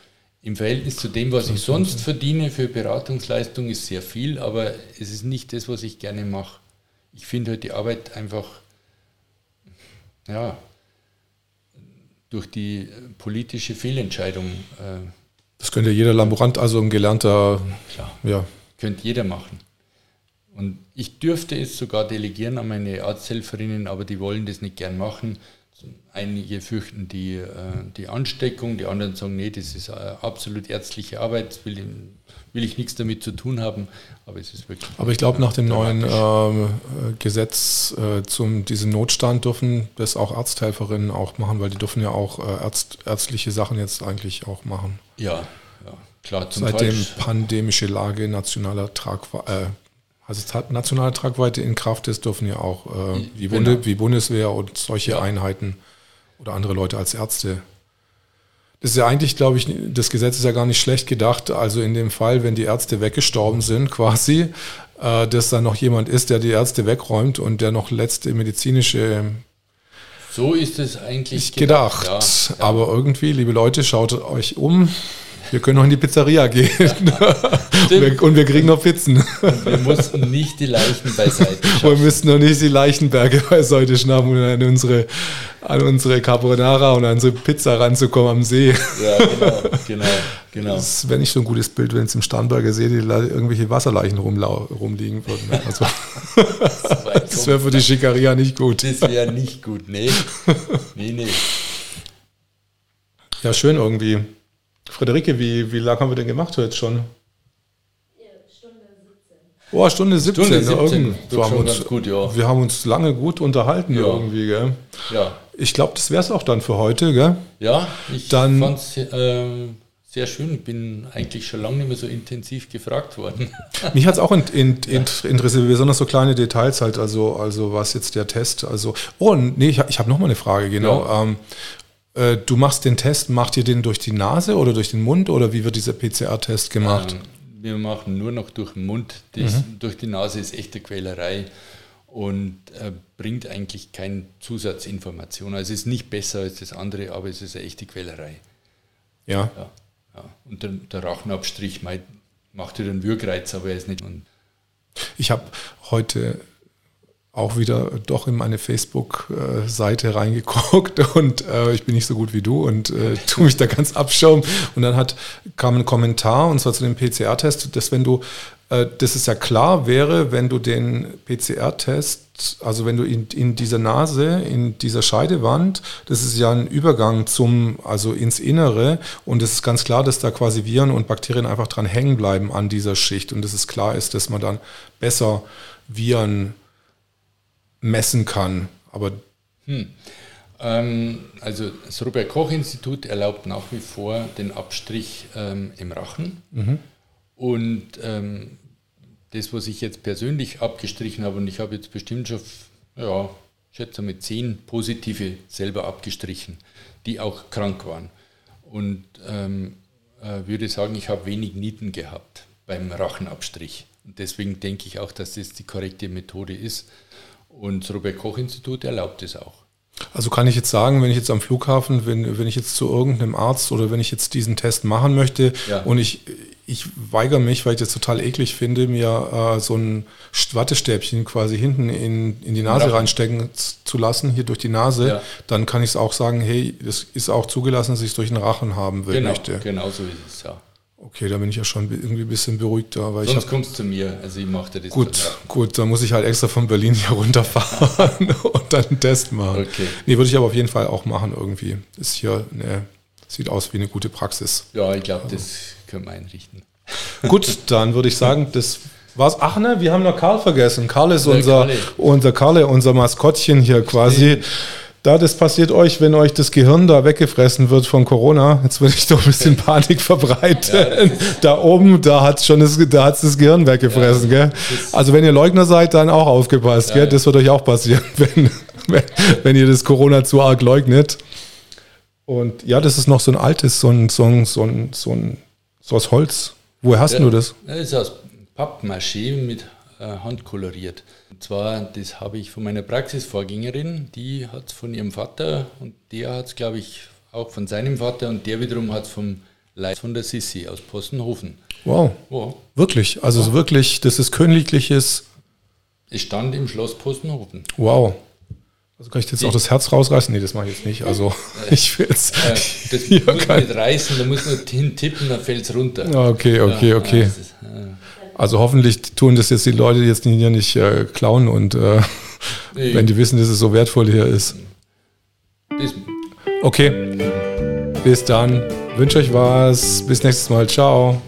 im Verhältnis zu dem, was ich sonst verdiene für Beratungsleistung, ist sehr viel, aber es ist nicht das, was ich gerne mache. Ich finde halt die Arbeit einfach, ja, durch die politische Fehlentscheidung. Äh, das könnte jeder Laborant, also ein gelernter. Klar. Ja. Könnte jeder machen. Und ich dürfte es sogar delegieren an meine Arzthelferinnen, aber die wollen das nicht gern machen. Einige fürchten die, äh, die Ansteckung, die anderen sagen, nee, das ist absolut ärztliche Arbeit, will, will ich nichts damit zu tun haben, aber es ist wirklich. Aber ich glaube, nach dem neuen äh, Gesetz äh, zum diesem Notstand dürfen das auch Arzthelferinnen auch machen, weil die dürfen ja auch äh, Ärzt, ärztliche Sachen jetzt eigentlich auch machen. Ja, ja klar. Seitdem pandemische Lage nationaler Tragweite, äh, also nationale Tragweite in Kraft ist, dürfen ja auch äh, wie, Bunde, genau. wie Bundeswehr und solche ja. Einheiten oder andere Leute als Ärzte das ist ja eigentlich, glaube ich, das Gesetz ist ja gar nicht schlecht gedacht. Also in dem Fall, wenn die Ärzte weggestorben sind, quasi, äh, dass da noch jemand ist, der die Ärzte wegräumt und der noch letzte medizinische. So ist es eigentlich gedacht. gedacht. Ja, ja. Aber irgendwie, liebe Leute, schaut euch um. Wir können noch in die Pizzeria gehen. und wir kriegen noch Pizzen. Und wir mussten nicht die Leichen beiseite schaffen. Wir müssten noch nicht die Leichenberge beiseite schnappen, um an unsere, an unsere Carbonara und an unsere Pizza ranzukommen am See. Ja, genau, genau, genau. Das wäre nicht so ein gutes Bild, wenn es im Starnberger See die, irgendwelche Wasserleichen rumliegen würden. Also, das wäre für die Schikaria nicht gut. Das wäre nicht gut, nee. Nee, nee. Ja, schön irgendwie. Friederike, wie, wie lange haben wir denn gemacht heute schon? Stunde 17. Oh, Stunde 17. Stunde 17. Wir, haben uns, gut, ja. wir haben uns lange gut unterhalten ja. irgendwie. Gell? Ja. Ich glaube, das wäre es auch dann für heute. Gell? Ja, ich fand es äh, sehr schön. Ich bin eigentlich schon lange nicht mehr so intensiv gefragt worden. Mich hat es auch in, in, in, interessiert, besonders so kleine Details halt, also, also was jetzt der Test, also, oh, nee, ich, ich habe noch mal eine Frage, genau. Ja. Ähm, äh, du machst den Test, macht ihr den durch die Nase oder durch den Mund oder wie wird dieser PCR-Test gemacht? Ähm, wir machen nur noch durch den Mund. Das, mhm. Durch die Nase ist echte Quälerei und äh, bringt eigentlich keine Zusatzinformation. Also es ist nicht besser als das andere, aber es ist eine echte Quälerei. Ja. ja, ja. Und der, der Rachenabstrich macht dir einen Würgreiz, aber er ist nicht. Ich habe heute auch wieder doch in meine Facebook-Seite reingeguckt und äh, ich bin nicht so gut wie du und äh, tue mich da ganz abschauen. Und dann hat, kam ein Kommentar und zwar zu dem PCR-Test, dass wenn du, äh, dass es ja klar wäre, wenn du den PCR-Test, also wenn du in, in dieser Nase, in dieser Scheidewand, das ist ja ein Übergang zum, also ins Innere und es ist ganz klar, dass da quasi Viren und Bakterien einfach dran hängen bleiben an dieser Schicht und dass es klar ist, dass man dann besser Viren messen kann. Aber hm. ähm, also das Robert Koch Institut erlaubt nach wie vor den Abstrich ähm, im Rachen. Mhm. Und ähm, das, was ich jetzt persönlich abgestrichen habe, und ich habe jetzt bestimmt schon, ja, ich schätze mit zehn positive selber abgestrichen, die auch krank waren. Und ähm, äh, würde sagen, ich habe wenig Nieten gehabt beim Rachenabstrich. Und deswegen denke ich auch, dass das die korrekte Methode ist. Und das Robert-Koch-Institut erlaubt es auch. Also kann ich jetzt sagen, wenn ich jetzt am Flughafen, wenn, wenn ich jetzt zu irgendeinem Arzt oder wenn ich jetzt diesen Test machen möchte ja. und ich, ich weigere mich, weil ich das total eklig finde, mir äh, so ein Wattestäbchen quasi hinten in, in die Nase ja. reinstecken zu lassen, hier durch die Nase. Ja. Dann kann ich es auch sagen, hey, das ist auch zugelassen, dass ich es durch den Rachen haben will, genau, möchte. Genau so ist es, ja. Okay, da bin ich ja schon irgendwie ein bisschen beruhigter. Weil Sonst ich kommst du zu mir, also ich mache dir das. Gut, gut, dann muss ich halt extra von Berlin hier runterfahren und dann einen Test machen. Okay. Nee, würde ich aber auf jeden Fall auch machen irgendwie. Ist hier, ne, sieht aus wie eine gute Praxis. Ja, ich glaube, das können wir einrichten. Gut, dann würde ich sagen, das war's. Ach ne, wir haben noch Karl vergessen. Karl ist unser, Karle. unser Karle, unser Maskottchen hier quasi. Stimmt. Da, das passiert euch, wenn euch das Gehirn da weggefressen wird von Corona. Jetzt würde ich doch ein bisschen Panik verbreiten. Ja, da oben, da hat es schon das, da hat's das Gehirn weggefressen. Ja? Also wenn ihr Leugner seid, dann auch aufgepasst. Ja? Das wird euch auch passieren, wenn, wenn, wenn, ihr das Corona zu arg leugnet. Und ja, das ist noch so ein altes, so ein, so ein, so ein, so, ein, so aus Holz. Woher hast du das? Das ist aus Pappmaché mit äh, Hand koloriert. Und zwar, das habe ich von meiner Praxisvorgängerin, die hat es von ihrem Vater und der hat es, glaube ich, auch von seinem Vater und der wiederum hat es vom Leid von der Sissi aus Postenhofen. Wow. wow. Wirklich? Also ja. wirklich, das ist königliches. Es stand im Schloss Postenhofen. Wow. Also kann ich jetzt auch das Herz rausreißen? Nee, das mache ich jetzt nicht. Also äh, ich will jetzt. Äh, das muss man nicht reißen, da muss man hintippen, dann fällt es runter. Okay, okay, ja, okay. Ist, äh, also hoffentlich tun das jetzt die Leute jetzt hier nicht äh, klauen und äh, nee. wenn die wissen, dass es so wertvoll hier ist. Okay. Bis dann. Wünsche euch was. Bis nächstes Mal. Ciao.